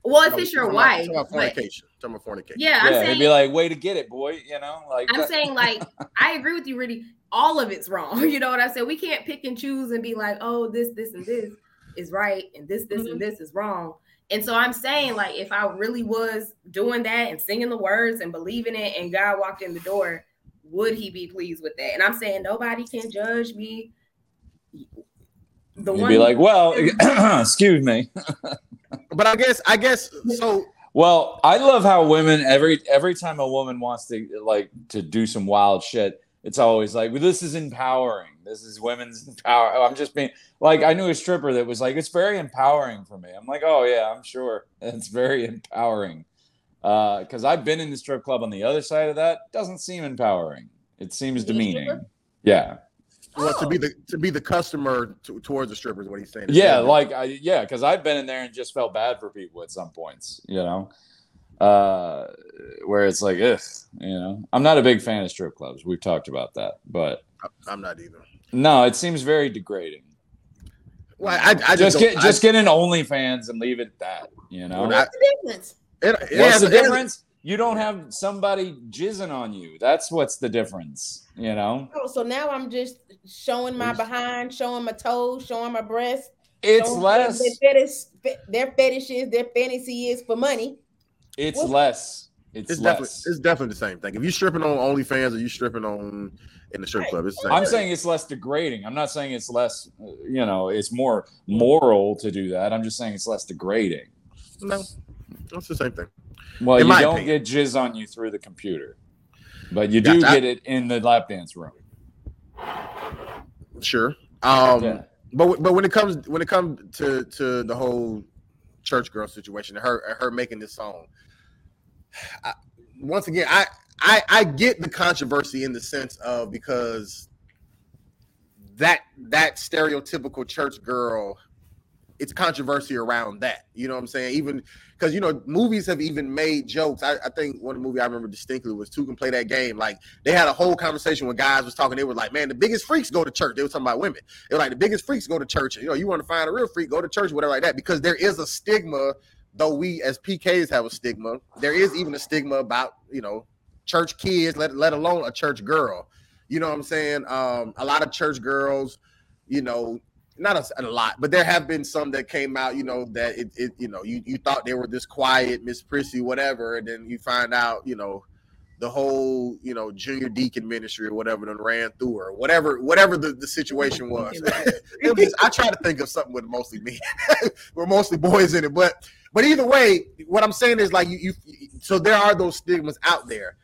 well, if it's your Talking about- wife, talking about but- fornication. Talking about fornication. yeah, I'm yeah, saying he'd be like, "Way to get it, boy." You know, like I'm that- saying like I agree with you, Rudy. All of it's wrong. You know what I said? We can't pick and choose and be like, oh, this, this, and this is right, and this, this, Mhm. and this is wrong. And so I'm saying, like, if I really was doing that and singing the words and believing it, and God walked in the door, would He be pleased with that? And I'm saying nobody can judge me. The You'd be like, well, excuse me. But I guess I guess so. Well, I love how women every every time a woman wants to like to do some wild shit, it's always like, well, this is empowering. This is women's power. I'm just being like, I knew a stripper that was like, it's very empowering for me. I'm like, oh yeah, I'm sure it's very empowering. Because I've been in the strip club on the other side of that. Doesn't seem empowering. It seems demeaning. Yeah, Well, to Oh. be the to be the customer to, towards the stripper is what he's saying. yeah, like I, yeah, because I've been in there and just felt bad for people at some points. You know, uh, where it's like, ugh, you know, I'm not a big fan of strip clubs. We've talked about that, but I'm not either. No, it seems very degrading. Well, I, I just, just don't- get I- just get an OnlyFans and leave it at that. You know, Well, What's the difference? it- it what's has- the it has- difference? You don't have somebody jizzing on you. That's what's the difference. You know, Oh, so now I'm just showing my behind, showing my toes, showing my breasts. it's less. Their fetish, fe- their fetishes, their fantasy is for money. It's What- less. It's, It's definitely less. it's definitely the same thing. If you're stripping on OnlyFans or you stripping on in the strip club, it's the I'm thing. saying it's less degrading. I'm not saying it's less, uh, you know, it's more moral to do that. I'm just saying it's less degrading. no, it's the same thing. Well, In you don't opinion. get jizz on you through the computer, but you do Gotcha. get it in the lap dance room. Sure. Um, Yeah. but but when it comes when it comes to to the whole church girl situation, her her making this song, I, once again, I, I I get the controversy in the sense of because that that stereotypical church girl, it's controversy around that. You know what I'm saying? Even because you know movies have even made jokes. I, I think one movie I remember distinctly was Two Can Play That Game. Like they had a whole conversation when guys was talking. They were like, "Man, the biggest freaks go to church." They were talking about women. They were like, "The biggest freaks go to church." You know, you want to find a real freak, go to church, whatever like that. Because there is a stigma, though we as PKs have a stigma. There is even a stigma about you know church kids, let let alone a church girl. You know what I'm saying? Um, a lot of church girls, you know, not a, a lot, but there have been some that came out, you know, that it, it you know, you, you thought they were this quiet, Miss Prissy, whatever, and then you find out, you know, the whole, you know, junior deacon ministry or whatever that ran through her, whatever, whatever the, the situation was. was I try to think of something with mostly me. We're mostly boys in it, but but either way, what I'm saying is like you, you so there are those stigmas out there.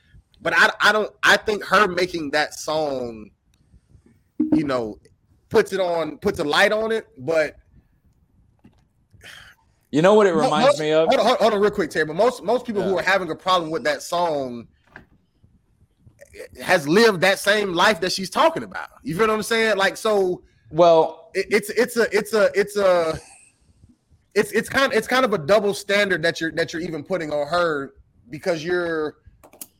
But I I don't I think her making that song, you know, puts it on puts a light on it, but You know what it reminds most- me of? Hold on, hold, on, real quick, Terry. But most most people who are having a problem with that song eh, has lived that same life that she's talking about. You feel what I'm saying? Like so, Well, it, it's it's a it's a it's a it's it's kind of, it's kind of a double standard that you're that you're even putting on her because you're you-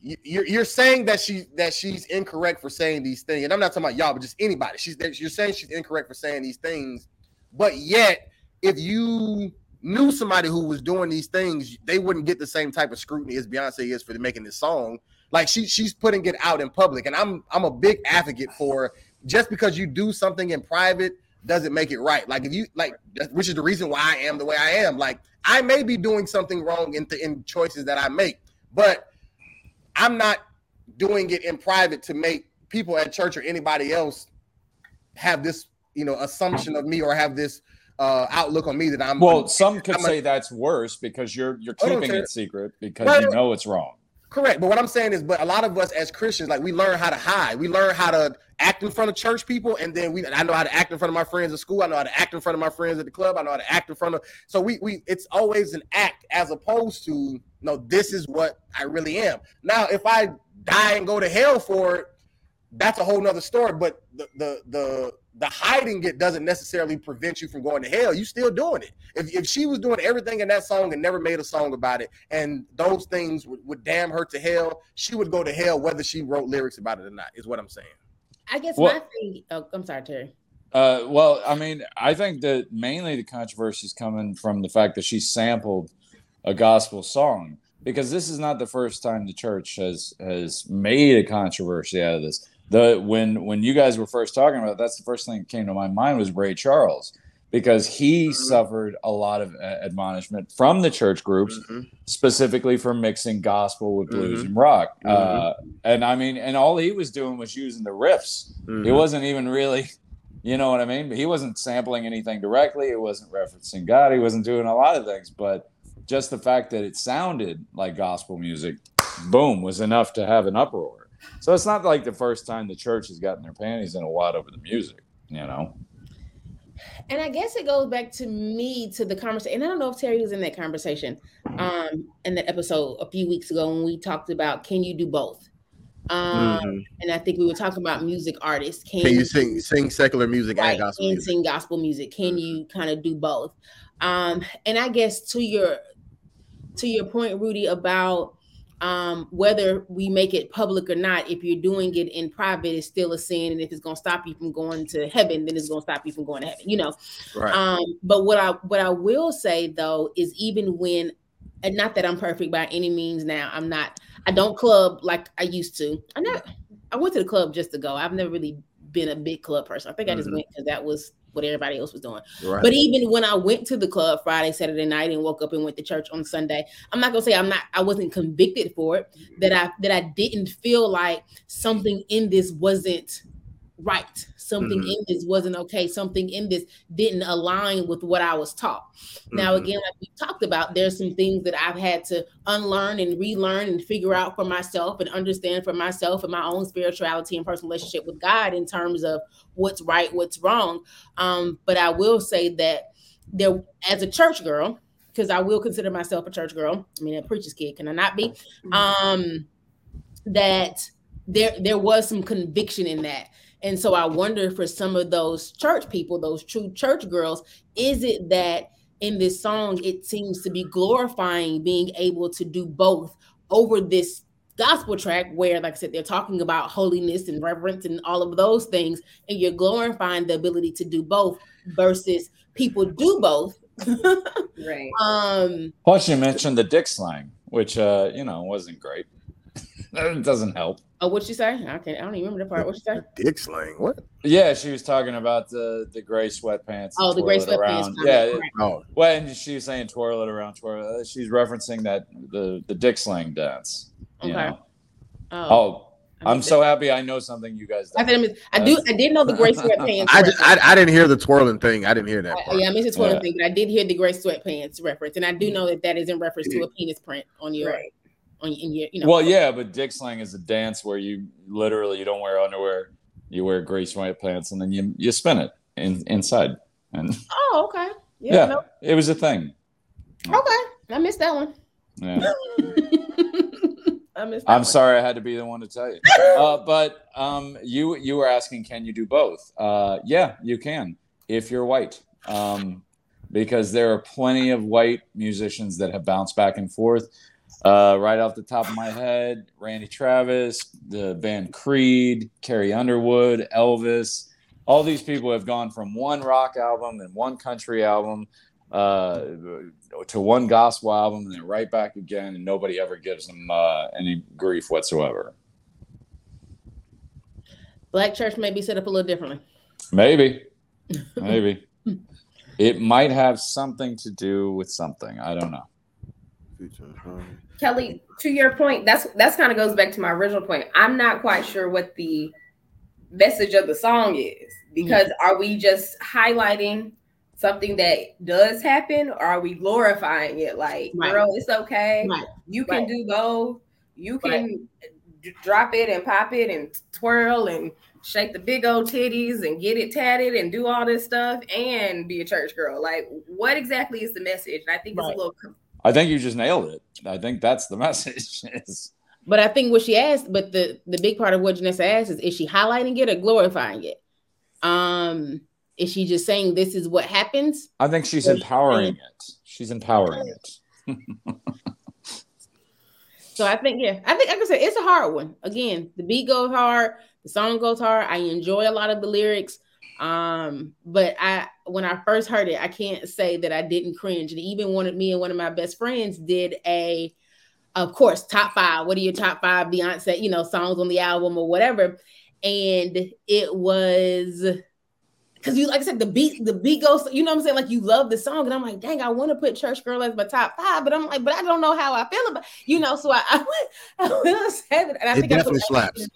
you're you're saying that she that she's incorrect for saying these things, and I'm not talking about y'all, but just anybody. She's you're saying she's incorrect for saying these things, but yet if you knew somebody who was doing these things, they wouldn't get the same type of scrutiny as Beyonce is for making this song. Like she she's putting it out in public, and I'm I'm a big advocate for just because you do something in private doesn't make it right. Like if you like, which is the reason why I am the way I am. Like I may be doing something wrong in the in choices that I make, but I'm not doing it in private to make people at church or anybody else have this you know assumption of me or have this uh outlook on me that I'm well, some could I'm a- say that's worse because you're you're keeping it secret because Right, you know it's wrong. Correct. But what I'm saying is, but a lot of us as Christians, like we learn how to hide. We learn how to act in front of church people, and then we I know how to act in front of my friends at school. I know how to act in front of my friends at the club. I know how to act in front of so we we it's always an act as opposed to no, this is what I really am. Now, if I die and go to hell for it, that's a whole nother story. But the the the the hiding it doesn't necessarily prevent you from going to hell. You still doing it. If, if she was doing everything in that song and never made a song about it, and those things would, would damn her to hell, she would go to hell whether she wrote lyrics about it or not. Is what I'm saying. I guess Well- my thing. Oh, I'm sorry, Terry. Uh, well, I mean, I think that mainly the controversy is coming from the fact that she sampled a gospel song because this is not the first time the church has has made a controversy out of this. The when when you guys were first talking about it, that's the first thing that came to my mind was Ray Charles because he suffered a lot of admonishment from the church groups, Mhm. specifically for mixing gospel with blues Mhm. and rock. Mhm. Uh, and I mean, and all he was doing was using the riffs. He Mhm. wasn't even really, you know what I mean? But he wasn't sampling anything directly. It wasn't referencing God. He wasn't doing a lot of things. But just the fact that it sounded like gospel music, boom, was enough to have an uproar. So it's not like the first time the church has gotten their panties in a wad over the music, you know? And I guess it goes back to me to the conversation. And I don't know if Terry was in that conversation um in that episode a few weeks ago when we talked about can you do both? Um Mhm. and I think we were talking about music artists. Can, Can you sing sing secular music right, and gospel and music? sing gospel music? Can you kind of do both? Um and I guess to your to your point, Rudy, about um, whether we make it public or not, if you're doing it in private, it's still a sin. And if it's going to stop you from going to heaven, then it's going to stop you from going to heaven, you know? Right. Um, but what I what I will say though is even when and not that I'm perfect by any means now. I'm not I don't club like I used to. I never I went to the club just to go. I've never really been a big club person. I think I just Mhm. went because that was what everybody else was doing. right. But even when I went to the club Friday, Saturday night, and woke up and went to church on Sunday, I'm not gonna say I'm not. I wasn't convicted for it. That I that I didn't feel like something in this wasn't right. Something Mhm. in this wasn't okay. Something in this didn't align with what I was taught. Now, Mhm. again, like we talked about, there's some things that I've had to unlearn and relearn and figure out for myself and understand for myself and my own spirituality and personal relationship with God in terms of what's right, what's wrong. Um, but I will say that there, as a church girl, because I will consider myself a church girl. I mean, a preacher's kid, can I not be? Um, that there there was some conviction in that. And so I wonder for some of those church people, those true church girls, is it that in this song it seems to be glorifying being able to do both over this gospel track where like I said they're talking about holiness and reverence and all of those things and you're glorifying the ability to do both versus people do both Right. um Plus, you mentioned the dick slang, which, uh, you know, wasn't great. that doesn't help. Oh what'd you say I can I don't even remember the part what'd you say Dick slang. What? Yeah, she was talking about the the gray sweatpants. Oh, the gray sweatpants around. Yeah, right. Oh, well, and she was saying twirl it around, twirl. it. She's referencing that the the dick slang dance. you Okay. know. oh, Oh, I I'm missed so happy I know something you guys. I Don't. said I, I do. I did know the gray sweatpants. I, just. I I didn't hear the twirling thing. I didn't hear that. I- yeah, I missed the twirling Yeah. thing, but I did hear the gray sweatpants reference, and I do mm. know that that is in reference to a penis print on your, Right. On your, in your, you know. Well, yeah, but dick slang is a dance where you literally you don't wear underwear, you wear gray sweatpants, and then you you spin it in, inside. And Oh, okay. Yeah. yeah, no- it was a thing. okay. I missed that one. Yeah. I missed I'm one. sorry I had to be the one to tell you. Uh, but um, you you were asking, can you do both? Uh, yeah, you can if you're white, um, because there are plenty of white musicians that have bounced back and forth. Uh, right off the top of my head, Randy Travis, the band Creed, Carrie Underwood, Elvis. All these people have gone from one rock album and one country album uh, to one gospel album and then right back again, and nobody ever gives them uh, any grief whatsoever. Black church may be set up a little differently. Maybe, maybe it might have something to do with something. I don't know. Kelly, to your point, that's that's kind of goes back to my original point. I'm not quite sure what the message of the song is because mm-hmm. are we just highlighting something that does happen or are we glorifying it like Right. girl it's okay Right. you can Right. do both you can d- drop it and pop it and twirl and shake the big old titties and get it tatted and do all this stuff and be a church girl like what exactly is the message and i think it's a little I think you just nailed it. I think that's the message. But I think what she asked, but the the big part of what Janessa asked is, is she highlighting it or glorifying it? Um, is she just saying this is what happens? I think she's empowering it. She's empowering it. So I think, yeah, I think, like I said, it's a hard one. Again, the beat goes hard, the song goes hard. I enjoy a lot of the lyrics. Um, but I, when I first heard it, I can't say that I didn't cringe. And even one of me and one of my best friends did a, of course, top five. What are your top five Beyonce, you know, songs on the album or whatever? And it was because you like I said, the beat, the beat goes, you know what I'm saying? Like you love the song, and I'm like, dang, I want to put Church Girl as my top five, but I'm like, but I don't know how I feel about, you know. So I, I went, I went on seven, and I It think I definitely put- slaps.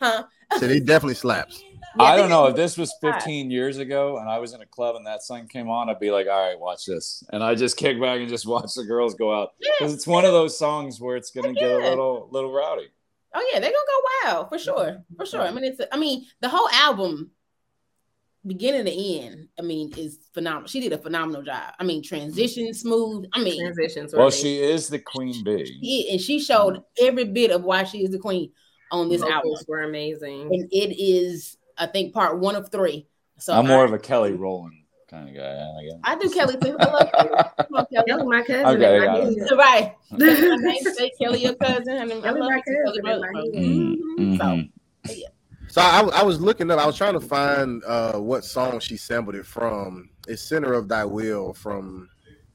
huh? So it definitely slaps. Yeah, I don't know if this was 15 years ago and I was in a club and that song came on, I'd be like, all right, watch this. And I just kick back and just watch the girls go out. Because it's one of those songs where it's gonna get a little little rowdy. Oh yeah, they're gonna go wild for sure, for sure. I mean, it's I mean the whole album, beginning to end, I mean, is phenomenal. She did a phenomenal job. I mean, transition mm-hmm. smooth. I mean, Transitions. were Well, she is the queen bee. she- and she showed mm-hmm. every bit of why she is the queen on this album, vocals were amazing. and it is, I think, part one of three. So I'm more I, of a Kelly Rowland kind of guy. I guess. I do Kelly too. I love Kelly. Kelly. Kelly, my cousin. Okay, my got niece. Right. Kelly, my Kelly, your cousin. And I Kelly, love my cousin, Kelly and Mm-hmm. So, Mhm. So I, I was looking up. I was trying to find uh, what song she sampled it from. It's "Center of Thy Will" from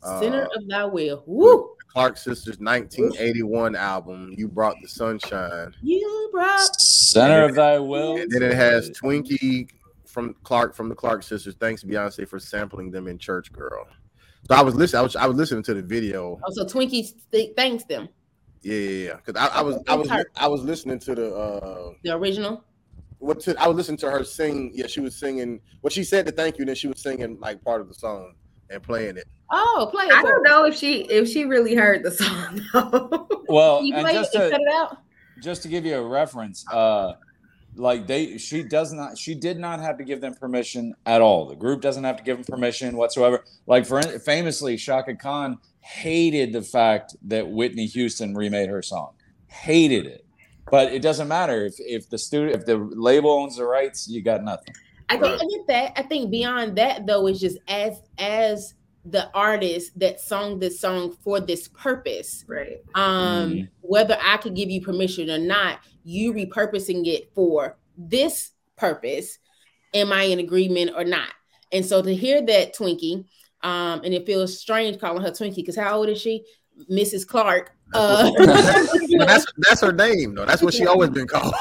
uh, Center of thy will. Woo! Clark Sisters' 1981 album. You brought the sunshine, You brought Center of thy will. and then it has Twinkie from Clark from the Clark Sisters. Thanks Beyonce for sampling them in Church Girl. So I was listening. I was, I was listening to the video. So Twinkie th- thanks them. Yeah, yeah, yeah. Because I, I was I was I was listening to the uh The original. what to, I was listening to her sing. Yeah, she was singing. What she said to thank you, then she was singing like part of the song and playing it. Oh, play it. I don't know if she if she really heard the song though. Well, you and play just it and to cut it out? just to give you a reference, uh, like they, she does not, she did not have to give them permission at all. The group doesn't have to give them permission whatsoever. Like for famously, Chaka Khan hated the fact that Whitney Houston remade her song, hated it. But it doesn't matter if if the studio, if the label owns the rights, you got nothing. I think I get that. I think beyond that though is just as as the artist that sung this song for this purpose. right. Um, Mhm. whether I could give you permission or not, you repurposing it for this purpose, am I in agreement or not? And so to hear that Twinkie, um, and it feels strange calling her Twinkie because how old is she? Mrs. Clark. Uh, you, that's that's her name though. That's what she always been called.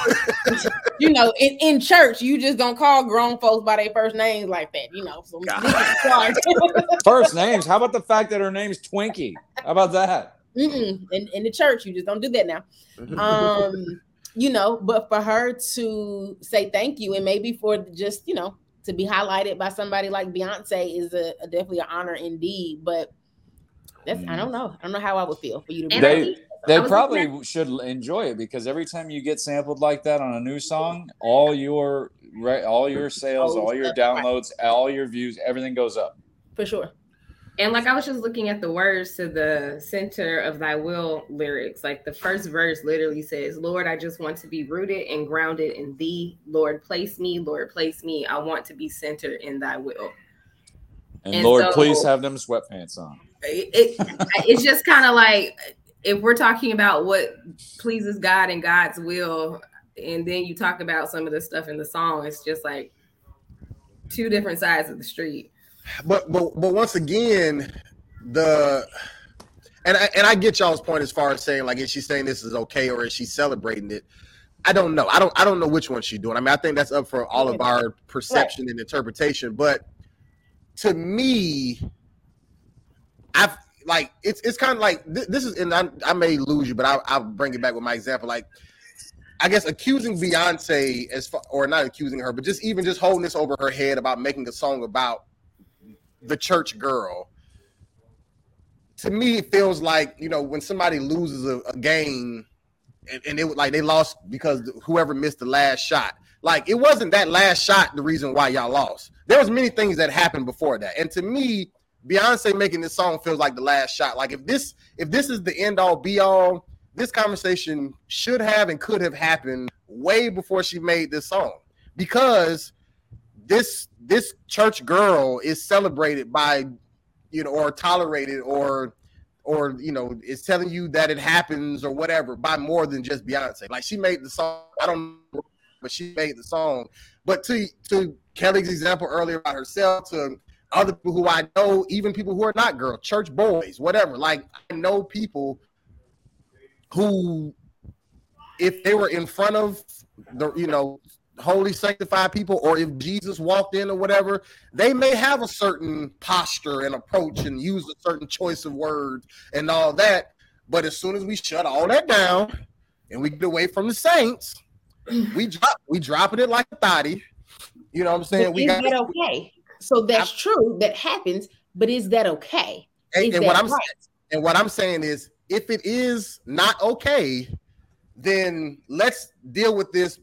you know, in, in church, you just don't call grown folks by their first names like that, you know. So Clark. First names. How about the fact that her name's Twinkie? How about that? Mm-mm. In, in the church, you just don't do that now. um you know but for her to say thank you and maybe for just you know to be highlighted by somebody like beyonce is a, a definitely an honor indeed but that's i don't know i don't know how i would feel for you to be They- They probably looking should enjoy it because every time you get sampled like that on a new song, all your re- all your sales, all your downloads, all your views, everything goes up. for sure And like I was just looking at the words to the center of thy will lyrics. Like the first verse literally says, Lord, I just want to be rooted and grounded in thee. Lord, place me, Lord, place me. I want to be centered in thy will. And, And Lord, so- please have them sweatpants on. It, it- it's just kind of like if we're talking about what pleases God and God's will, and then you talk about some of the stuff in the song, it's just like two different sides of the street. but but but once again, the and I, and I get y'all's point as far as saying like is she saying this is okay or is she celebrating it? I don't know. I don't I don't know which one she's doing. I mean, I think that's up for all of our perception and interpretation. But to me, I've like it's it's kind of like th- this is and I, I may lose you, but I'll, I'll bring it back with my example. Like I guess accusing Beyonce as far or not accusing her, but just even just holding this over her head about making a song about the church girl. To me, it feels like you know when somebody loses a, a game, and, and it like they lost because whoever missed the last shot. Like it wasn't that last shot the reason why y'all lost. There was many things that happened before that, and to me, Beyonce making this song feels like the last shot. Like if this if this is the end all be all, this conversation should have and could have happened way before she made this song because this this church girl is celebrated by you know or tolerated or or you know is telling you that it happens or whatever by more than just Beyonce. Like she made the song. I don't know, but she made the song. But to to Kelly's example earlier about herself, to other people who I know, even people who are not girl, church boys, whatever. Like I know people who, if they were in front of the, you know, holy sanctified people or if Jesus walked in or whatever, they may have a certain posture and approach and use a certain choice of words and all that. But as soon as we shut all that down and we get away from the saints, we drop we dropping it like a thotty. You know what I'm saying? But we got okay? So that's true. That happens. But is that okay? and, Is and that what I'm right? and what I'm saying is if it is not okay, then let's deal with this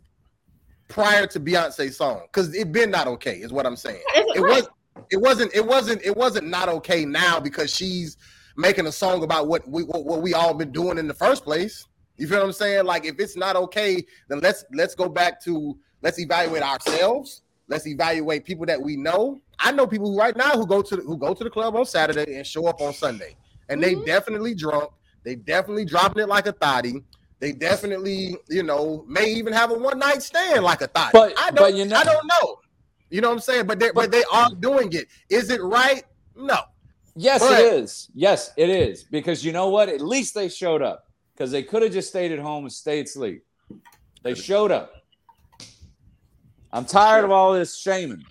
prior to Beyonce's song because it been not okay is what I'm saying. It It right? was it wasn't it wasn't it wasn't not okay now because she's making a song about what we what, what we all been doing in the first place. You feel what I'm saying? Like if it's not okay, then let's let's go back to let's evaluate ourselves. Let's evaluate people that we know. I know people who right now who go to the, who go to the club on Saturday and show up on Sunday, and they Mhm. definitely drunk. They definitely dropping it like a thotty. They definitely, you know, may even have a one night stand like a thotty. But- I don't, but you know- I don't know. You know what I'm saying? But they but they are doing it. Is it right? No. Yes, But- it is. Yes, it is. Because you know what? At least they showed up. Because they could have just stayed at home and stayed asleep. They showed up. I'm tired of all this shaming.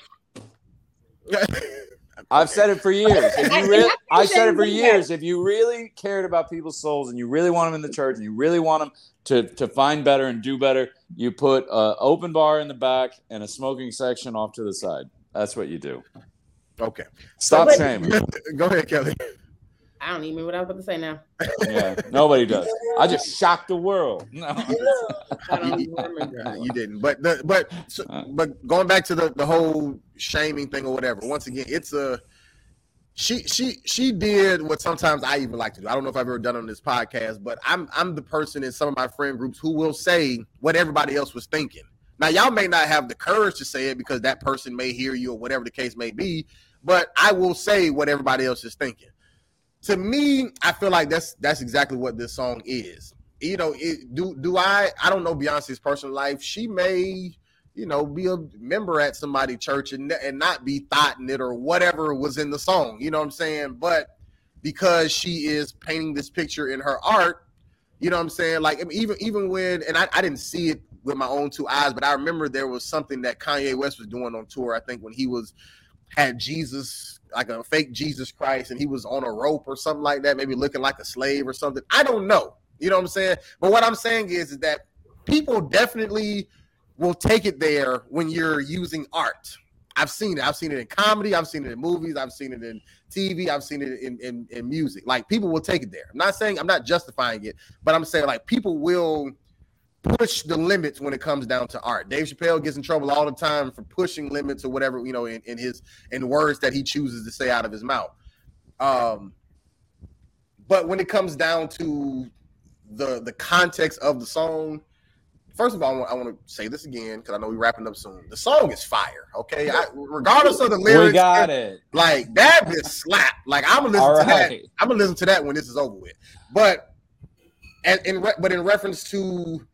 I've said it for years. If I- you really, I I said it for years. If you really cared about people's souls and you really want them in the church and you really want them to to find better and do better, you put an open bar in the back and a smoking section off to the side. That's what you do. okay. Stop But- shaming. Go ahead, Kelly. I don't even remember what I was about to say now. Yeah, nobody does. I just shocked the world. No. I don't even remember. you didn't. But the but so, uh. but going back to the the whole shaming thing or whatever. Once again, it's a she she she did what sometimes I even like to do. I don't know if I've ever done on this podcast, but I'm I'm the person in some of my friend groups who will say what everybody else was thinking. Now y'all may not have the courage to say it because that person may hear you or whatever the case may be, but I will say what everybody else is thinking. To me, I feel like that's that's exactly what this song is. You know, it, do do I? I don't know Beyonce's personal life. She may, you know, be a member at somebody church and and not be thoughting it or whatever was in the song. You know what I'm saying? But because she is painting this picture in her art, you know what I'm saying? Like even even when and I, I didn't see it with my own two eyes, but I remember there was something that Kanye West was doing on tour. I think when he was had Jesus like a fake Jesus Christ and he was on a rope or something like that, maybe looking like a slave or something. I don't know. You know what I'm saying? But what I'm saying is, is that people definitely will take it there when you're using art. I've seen it. I've seen it in comedy. I've seen it in movies. I've seen it in TV. I've seen it in, in, in music. Like people will take it there. I'm not saying I'm not justifying it, but I'm saying like people will push the limits when it comes down to art. Dave Chappelle gets in trouble all the time for pushing limits or whatever, you know, in, in his in words that he chooses to say out of his mouth. Um, but when it comes down to the the context of the song, first of all, I want, I want to say this again because I know we're wrapping up soon. The song is fire, okay? I, regardless of the lyrics, We got it. like that is slap. Like I'm gonna listen All to that. I'm gonna listen to that when this is over with. But and in re- but in reference to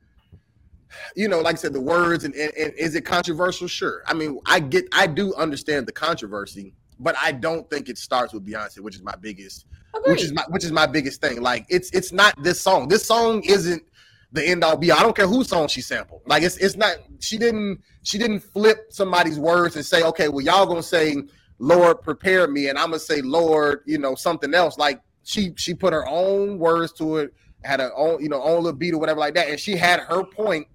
you know, like I said, the words and, and, and is it controversial? Sure. I mean, I get I do understand the controversy, but I don't think it starts with Beyonce, which is my biggest which is my which is my biggest thing. Like it's it's not this song. This song isn't the end all be. all. I don't care whose song she sampled. Like it's it's not. She didn't she didn't flip somebody's words and say, okay, well y'all gonna say, Lord prepare me, and I'm gonna say, Lord, you know something else. Like she she put her own words to it, had her own you know own little beat or whatever like that, and she had her point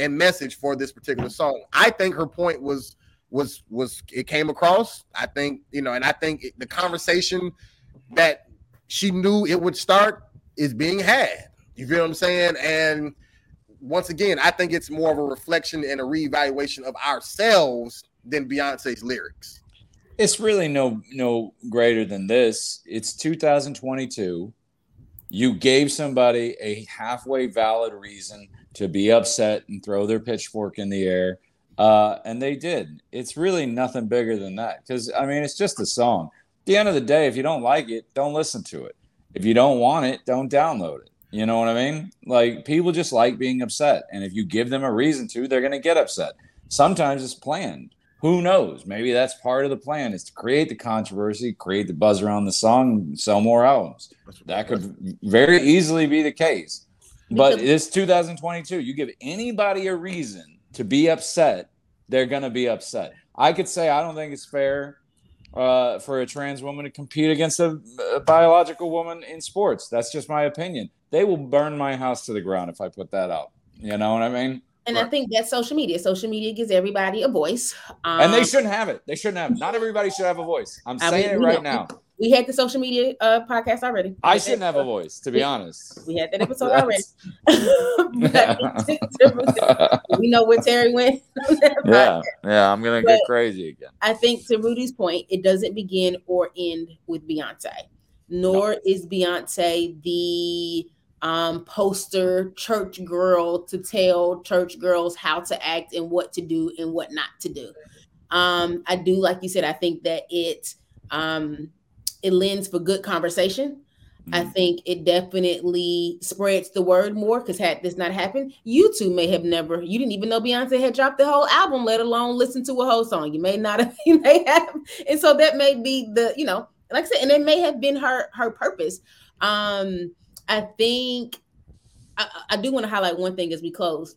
and message for this particular song. I think her point was was was it came across. I think you know, and I think it, the conversation that she knew it would start is being had. You feel what I'm saying? And once again, I think it's more of a reflection and a reevaluation of ourselves than Beyonce's lyrics. It's really no no greater than this. It's 2022. You gave somebody a halfway valid reason to be upset and throw their pitchfork in the air, uh, and they did. It's really nothing bigger than that. Because I mean, it's just a song. At the end of the day, if you don't like it, don't listen to it. If you don't want it, don't download it. You know what I mean? Like people just like being upset, and if you give them a reason to, they're going to get upset. Sometimes it's planned. Who knows? Maybe that's part of the plan is to create the controversy, create the buzz around the song, sell more albums. That could very easily be the case. But Because- it's 2022. You give anybody a reason to be upset, they're gonna be upset. I could say I don't think it's fair uh, for a trans woman to compete against a, a biological woman in sports. That's just my opinion. They will burn my house to the ground if I put that out. You know what I mean? And I think that's social media. Social media gives everybody a voice. Um, and they shouldn't have it. They shouldn't have. Not everybody should have a voice. I'm I saying mean, it right know- now. We had the social media uh, podcast already. I shouldn't have a voice, to be honest. We had that episode already. But I think to- we know where Terry went. yeah, yeah, I'm gonna get crazy again. I think to Rudy's point, it doesn't begin or end with Beyonce, nor is Beyonce the um, poster church girl to tell church girls how to act and what to do and what not to do. Um, I do, like you said, I think that it um, it lends for good conversation. I Mhm. think it definitely spreads the word more because had this not happened, you two may have never, you didn't even know Beyonce had dropped the whole album, let alone listen to a whole song. You may not have, you may have, and so that may be the, you know, like I said, and it may have been her her purpose. Um, I think I, I do want to highlight one thing as we close.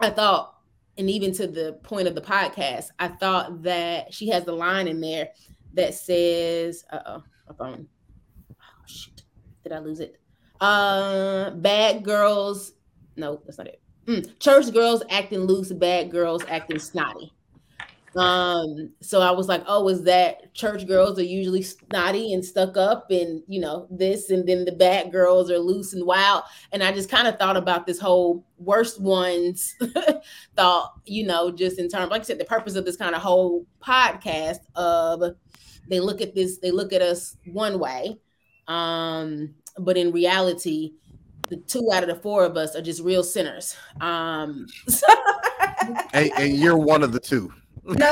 I thought, and even to the point of the podcast, I thought that she has the line in there that says, uh oh, my phone. Oh, shit. Did I lose it? Uh, bad girls. No, that's not it. Mm, church girls acting loose, bad girls acting snotty. Um, so I was like, oh, is that church girls are usually snotty and stuck up and you know, this, and then the bad girls are loose and wild. And I just kind of thought about this whole worst ones thought, you know, just in terms, like I said, the purpose of this kind of whole podcast of they look at this, they look at us one way. Um, but in reality, the two out of the four of us are just real sinners. Um, so- and, and you're one of the two. no,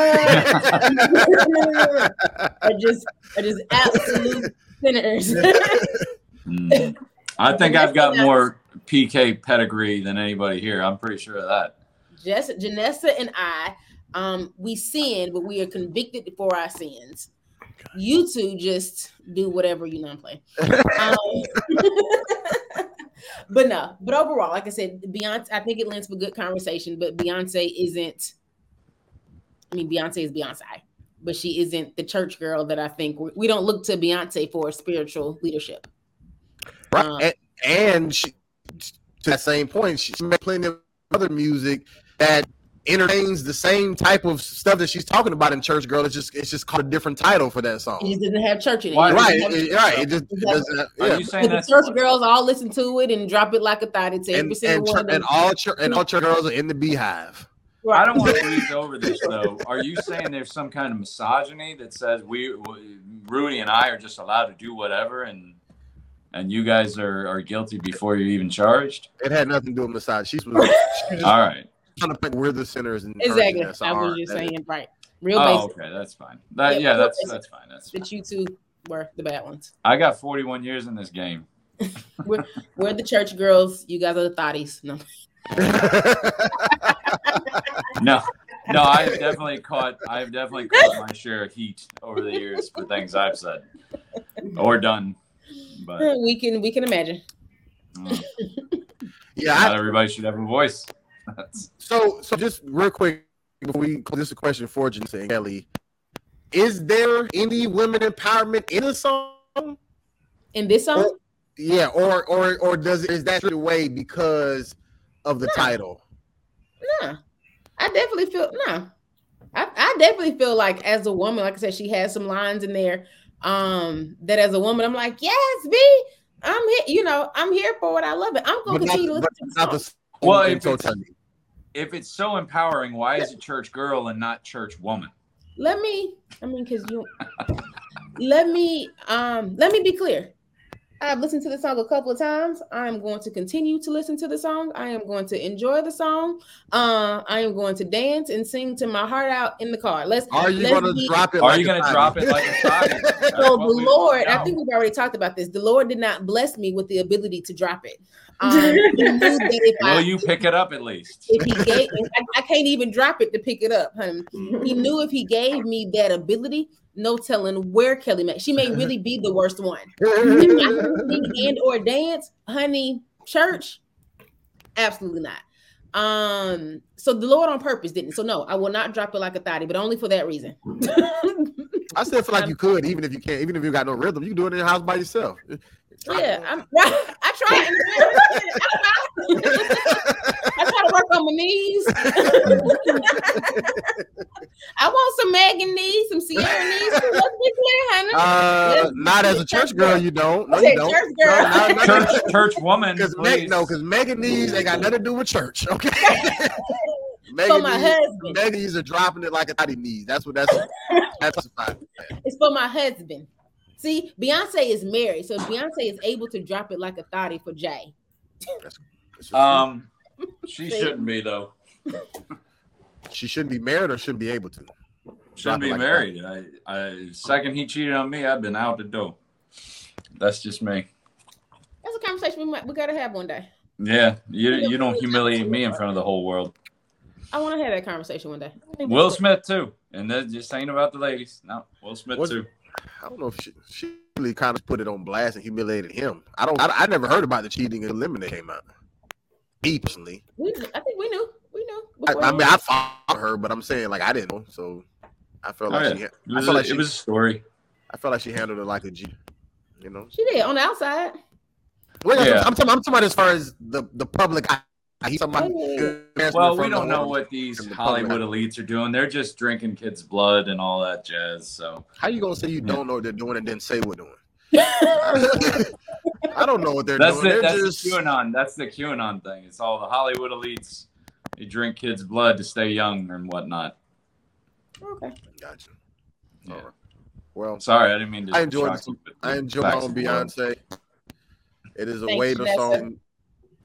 are just I just absolute sinners. Mm. I think I've got more PK pedigree than anybody here. I'm pretty sure of that. Jess, Janessa and I, um, we sin, but we are convicted for our sins. You two just do whatever you know and play. Um, but no, but overall, like I said, Beyonce, I think it lends for good conversation, but Beyonce isn't. I mean, Beyonce is Beyonce, but she isn't the church girl that I think we, we don't look to Beyonce for spiritual leadership. Right. Um, and, and she, to that same point, she made plenty of other music that entertains the same type of stuff that she's talking about in Church Girl. It's just it's just called a different title for that It song. just didn't have church in it. Why- It Right, doesn't it- right. It just it Exactly. doesn't. Are Yeah. you saying the that's church girls all listen to it and drop it like a thought. It's every And, single and, one. of them. and all church and all church girls are in the beehive. I don't want to breeze over this though. Are you saying there's some kind of misogyny that says we, we Rudy and I are just allowed to do whatever and and you guys are, are guilty before you're even charged? It had nothing to do with massage. She's, she was just All right. Trying to put we're the sinners and Exactly. That's I was our- just saying, right. Real Oh, basic okay, that's fine. That, Yeah, yeah, that's basic. that's fine. That's that fine. you two were the bad ones. I got 41 years in this game. We're the church girls. You guys are the thotties. No. No, no, I've definitely caught I've definitely caught my share of heat over the years for things I've said or done. But We can we can imagine. mm, yeah, not I, everybody should have a voice. That's, So, so just real quick before we this is a question for Janessa and Kelly. Is there any women empowerment in the song? In this song, Yeah, or or or does it is that the way because of the No. title? nah. I definitely feel nah. I, I definitely feel like as a woman, like I said, she has some lines in there. Um, that as a woman, I'm like, yes, B, I'm here, you know, I'm here for what I love it. I'm gonna But continue to but listen to not the the song. Well, if it's- totality. If it's so empowering, why is it church girl and not church woman? Let me, I mean, because you let me um let me be clear. I've listened to the song a couple of times. I am going to continue to listen to the song. I am going to enjoy the song. Uh, I am going to dance and sing to my heart out in the car. Let's Are you gonna drop it? Are like you gonna drop it like a tiny? That's So what the Lord, I think we've already talked about this. The Lord did not bless me with the ability to drop it. Um, he knew that if Will I, you pick it up at least? if he gave, I, I can't even drop it to pick it up, honey. He knew if he gave me that ability, no telling where Kelly may. She may really be the worst one. If I can sing and or dance, honey, church, absolutely not. Um, so the Lord on purpose didn't. So no, I will not drop it like a thotty, but only for that reason. I still feel like you could, even if you can't, even if you got no rhythm, you can do it in your house by yourself. yeah, I'm, I try. I try on my knees. I want some Megan knees, some Ciara knees. Let's be clear, honey. Uh, Let's not as a church girl, you don't. No, Okay, you don't. church girl. No, not- not- church church woman. Because please. Meg, no, because Megan knees ain't got nothing to do with church. Okay. For Megan my knees, husband. Megan knees are dropping it like a thotty knees. That's what that's that's fine. It's for my husband. See, Beyonce is married, so Beyonce is able to drop it like a thotty for Jay. Um, she shouldn't be though. she shouldn't be married or shouldn't be able to. Shouldn't be like married. I, I second he cheated on me, I've been out the door. That's just me. That's a conversation we might we gotta have one day. Yeah, you you don't humiliate me in front of the whole world. I want to have that conversation one day. Will. Smith too, and that just ain't about the ladies. No, Will Smith What's- too. I don't know if she, she really kind of put it on blast and humiliated him. I don't. I, I never heard about the cheating and Lemonade came out. Me personally, We, I think we knew. We knew. I, I mean, I followed her, but I'm saying like I didn't know, so I felt Oh, like yeah. she. It I was, felt a, like she. it was a story. I felt like she handled it like a G. You know. she did on the outside. Well, Yeah. I'm, talking, I'm talking about as far as the the public. I, he's talking about oh, Yeah. Well, we don't know what these from the public. Hollywood elites are doing. They're just drinking kids' blood and all that jazz. So How you gonna say you don't know what they're doing and then say we're doing? I don't know what they're that's doing. the They're that's just the QAnon. That's the QAnon thing. It's all the Hollywood elites. They drink kids' blood to stay young and whatnot. okay. gotcha. Yeah. All right. Well, Sorry, I didn't mean to. I enjoyed shock this- you, I the enjoy facts on of. Beyonce. It is a Thanks, way to Vanessa. song.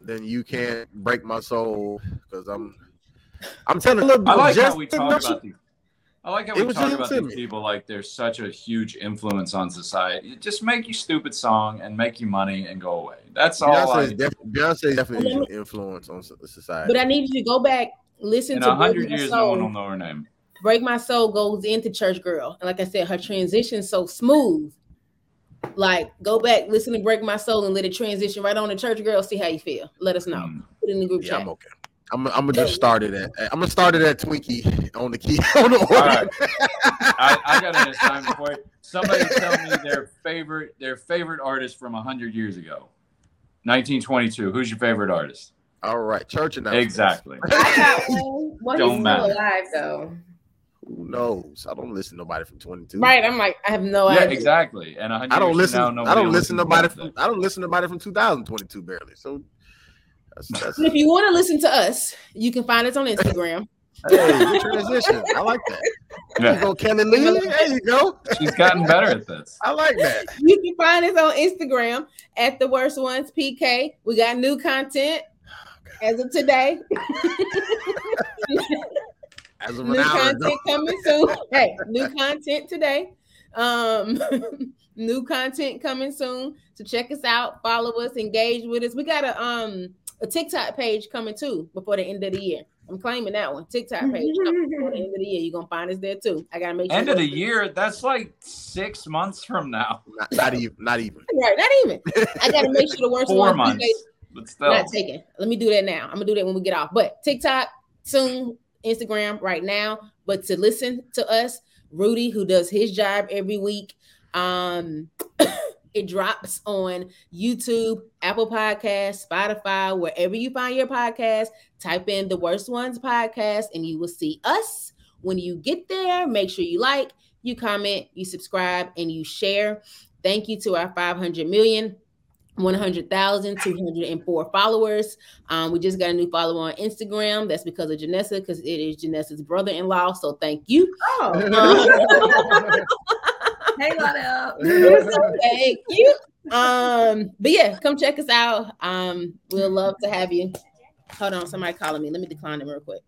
Then you can't break my soul because I'm. I'm telling you, I like just how we talk about these. I like how It we was talk about in these people like they're such a huge influence on society. Just make you stupid song and make you money and go away. That's all. Beyonce I, is, def- Beyonce is definitely an influence on society. But I need you to go back, listen in to hundred Break My years, no one will Soul. know her name. Break My Soul goes into Church Girl. And like I said, her transition's so smooth. Like, go back, listen to Break My Soul and let it transition right on to Church Girl. See how you feel. Let us know. Mm. Put it in the group yeah, chat. I'm okay. I'm, I'm gonna just start it at. I'm gonna start it at Twinkie on the key on the order. All right. I, I got an assignment for you. Somebody tell me their favorite their favorite artist from hundred years ago. 1922. Who's your favorite artist? All right, church announcements. Exactly. I got one. Well, Don't matter. still alive though. Who knows? I don't listen to nobody from 22. Right. I'm like, I have no Yeah, idea. exactly. And I don't listen. Now, I don't listen to listen nobody that. from. I don't listen to nobody from 2022 barely. So that's that's. If you want to listen to us, you can find us on Instagram. hey, transition. I like that. There you Yeah, go, Kelly Lee. There you go. she's gotten better at this. I like that. You can find us on Instagram at the worst ones PK. We got new content as of today. As of an new hour ago. content coming soon. hey, new content today. Um, new content coming soon. So check us out, follow us, engage with us. We got a um a TikTok page coming too before the end of the year. I'm claiming that one. TikTok page before the end of the year. You're gonna find us there too. I gotta make sure. End of the year, that's like six months from now. Not, not even. Not even. Right, not even. I gotta make sure the worst Four one months. But still. not taken. Let me do that now. I'm gonna do that when we get off. But TikTok soon, Instagram right now. But to listen to us, Rudy, who does his job every week, um, it drops on YouTube, Apple Podcasts, Spotify, wherever you find your podcast. Type in the Worst Ones podcast, and you will see us. When you get there, make sure you like, you comment, you subscribe, and you share. Thank you to our 500 million 100,204 followers. Um, we just got a new follower on Instagram. That's because of Janessa, because it is Janessa's brother-in-law. So thank you. Oh, Um, hey, Lotto. thank you. Um, but yeah, come check us out. Um, we'll love to have you. Hold on, somebody calling me. Let me decline them real quick.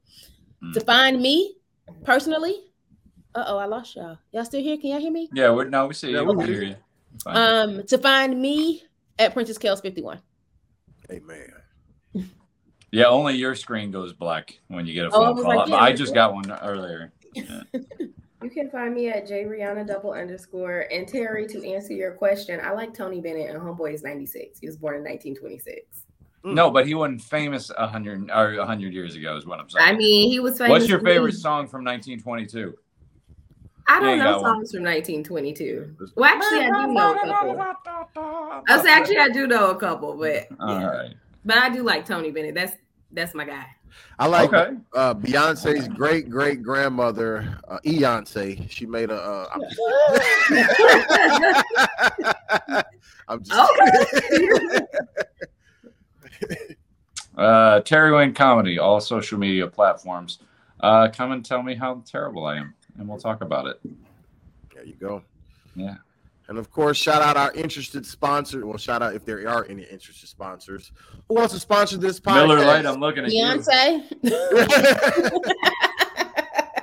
Mm. To find me personally. Uh oh, I lost y'all. Y'all still here? Can y'all hear me? Yeah, we're, no, we see Yeah, you. we We hear hear you. Um, to find me at Princess Kels 51. Hey man. yeah, only your screen goes black when you get a Oh, phone was call. like, yeah, I just it. got one earlier. You can find me at J Rihanna double underscore. And Terry, to answer your question, I like Tony Bennett and Homeboy is 96. He was born in 1926. Hmm. No, but he wasn't famous a hundred or a hundred years ago. Is what I'm saying. I mean, he was famous. What's your to me. favorite song from 1922? I don't Yeah, know got one. songs from 1922. Well, actually, I do know a couple. Oh, I say actually, I do know a couple, but yeah. right. but I do like Tony Bennett. That's that's my guy. I like okay. uh, Beyonce's great great grandmother, uh, Beyonce. She made a. Uh, I'm, I'm just. Uh, Terry Wayne comedy, all social media platforms. Uh, come and tell me how terrible I am, and we'll talk about it. There you go. Yeah. And of course, shout out our interested sponsor. Well, shout out if there are any interested sponsors. Who wants to sponsor this podcast? Miller Lite, I'm looking at Beyonce. Beyonce.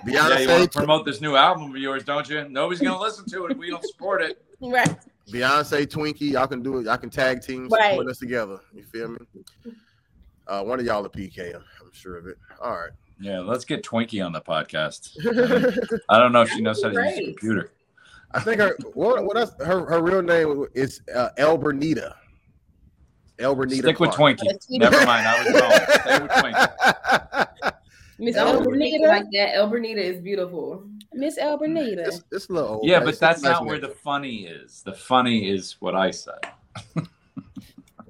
Yeah, you want to promote this new album of yours, don't you? Nobody's gonna listen to it if we don't support it. right. Beyonce, Twinkie, y'all can do it. Y'all can tag teams, Right. support us together. You feel me? Uh, one of y'all a PK, I'm, I'm sure of it. All right. Yeah, let's get Twinkie on the podcast. I don't know if she knows how to use a computer. I think her what what else, her her real name is uh, Elbernita. Elbernita. Stick with Clark. Twinkie. Never mind, I was wrong. Stay with Twinkie. Miss Don't Elbernita. like that. Elbernita is beautiful. Miss Elbernita. It's, it's a little old. Yeah, but but it's that's nice not where the funny is. The funny is what I said.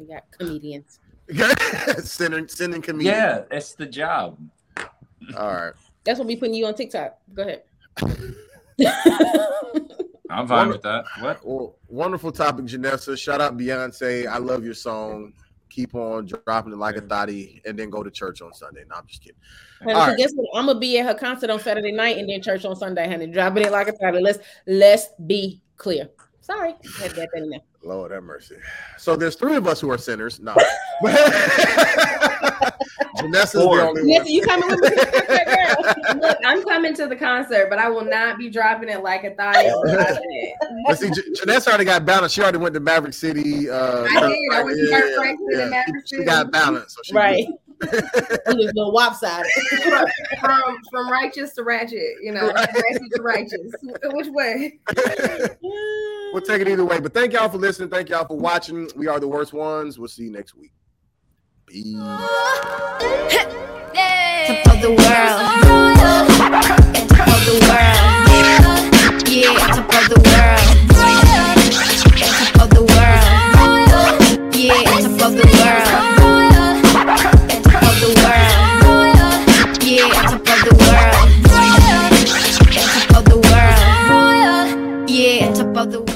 We got comedians. sending sending comedian. Yeah, it's the job. All right. That's what we putting you on TikTok. Go ahead. I'm fine with that. What? Well, wonderful topic, Janessa. Shout out Beyonce. I love your song. Keep on dropping it like a thotty, and then go to church on Sunday. No, I'm just kidding. Honey, so right. guess what? I'm gonna be at her concert on Saturday night and then church on Sunday, honey. Dropping it like a title. Let's let's be clear. Sorry, had that in there. Lord have mercy. So there's three of us who are sinners. No. Janessa's Four. the only Nancy, one. you coming with me? I'm coming to the concert, but I will not be dropping it like a thigh. But see, J- Janessa already got balanced. She already went to Maverick City. Uh, I did. I went to yeah, Kirk Franklin yeah. and Maverick She, she got balanced. So she right. I'm just little lopsided. from from righteous to ratchet, you know, Right. ratchet to righteous. Which way? we'll take it either way. But thank y'all for listening. Thank y'all for watching. We are the worst ones. We'll see you next week. Peace. Top of the world. Top of the world. Yeah, top of the world. Top of the world. Yeah, top of the world. Top of the world. Yeah, top of the world. Top of the world. Yeah, top of the world.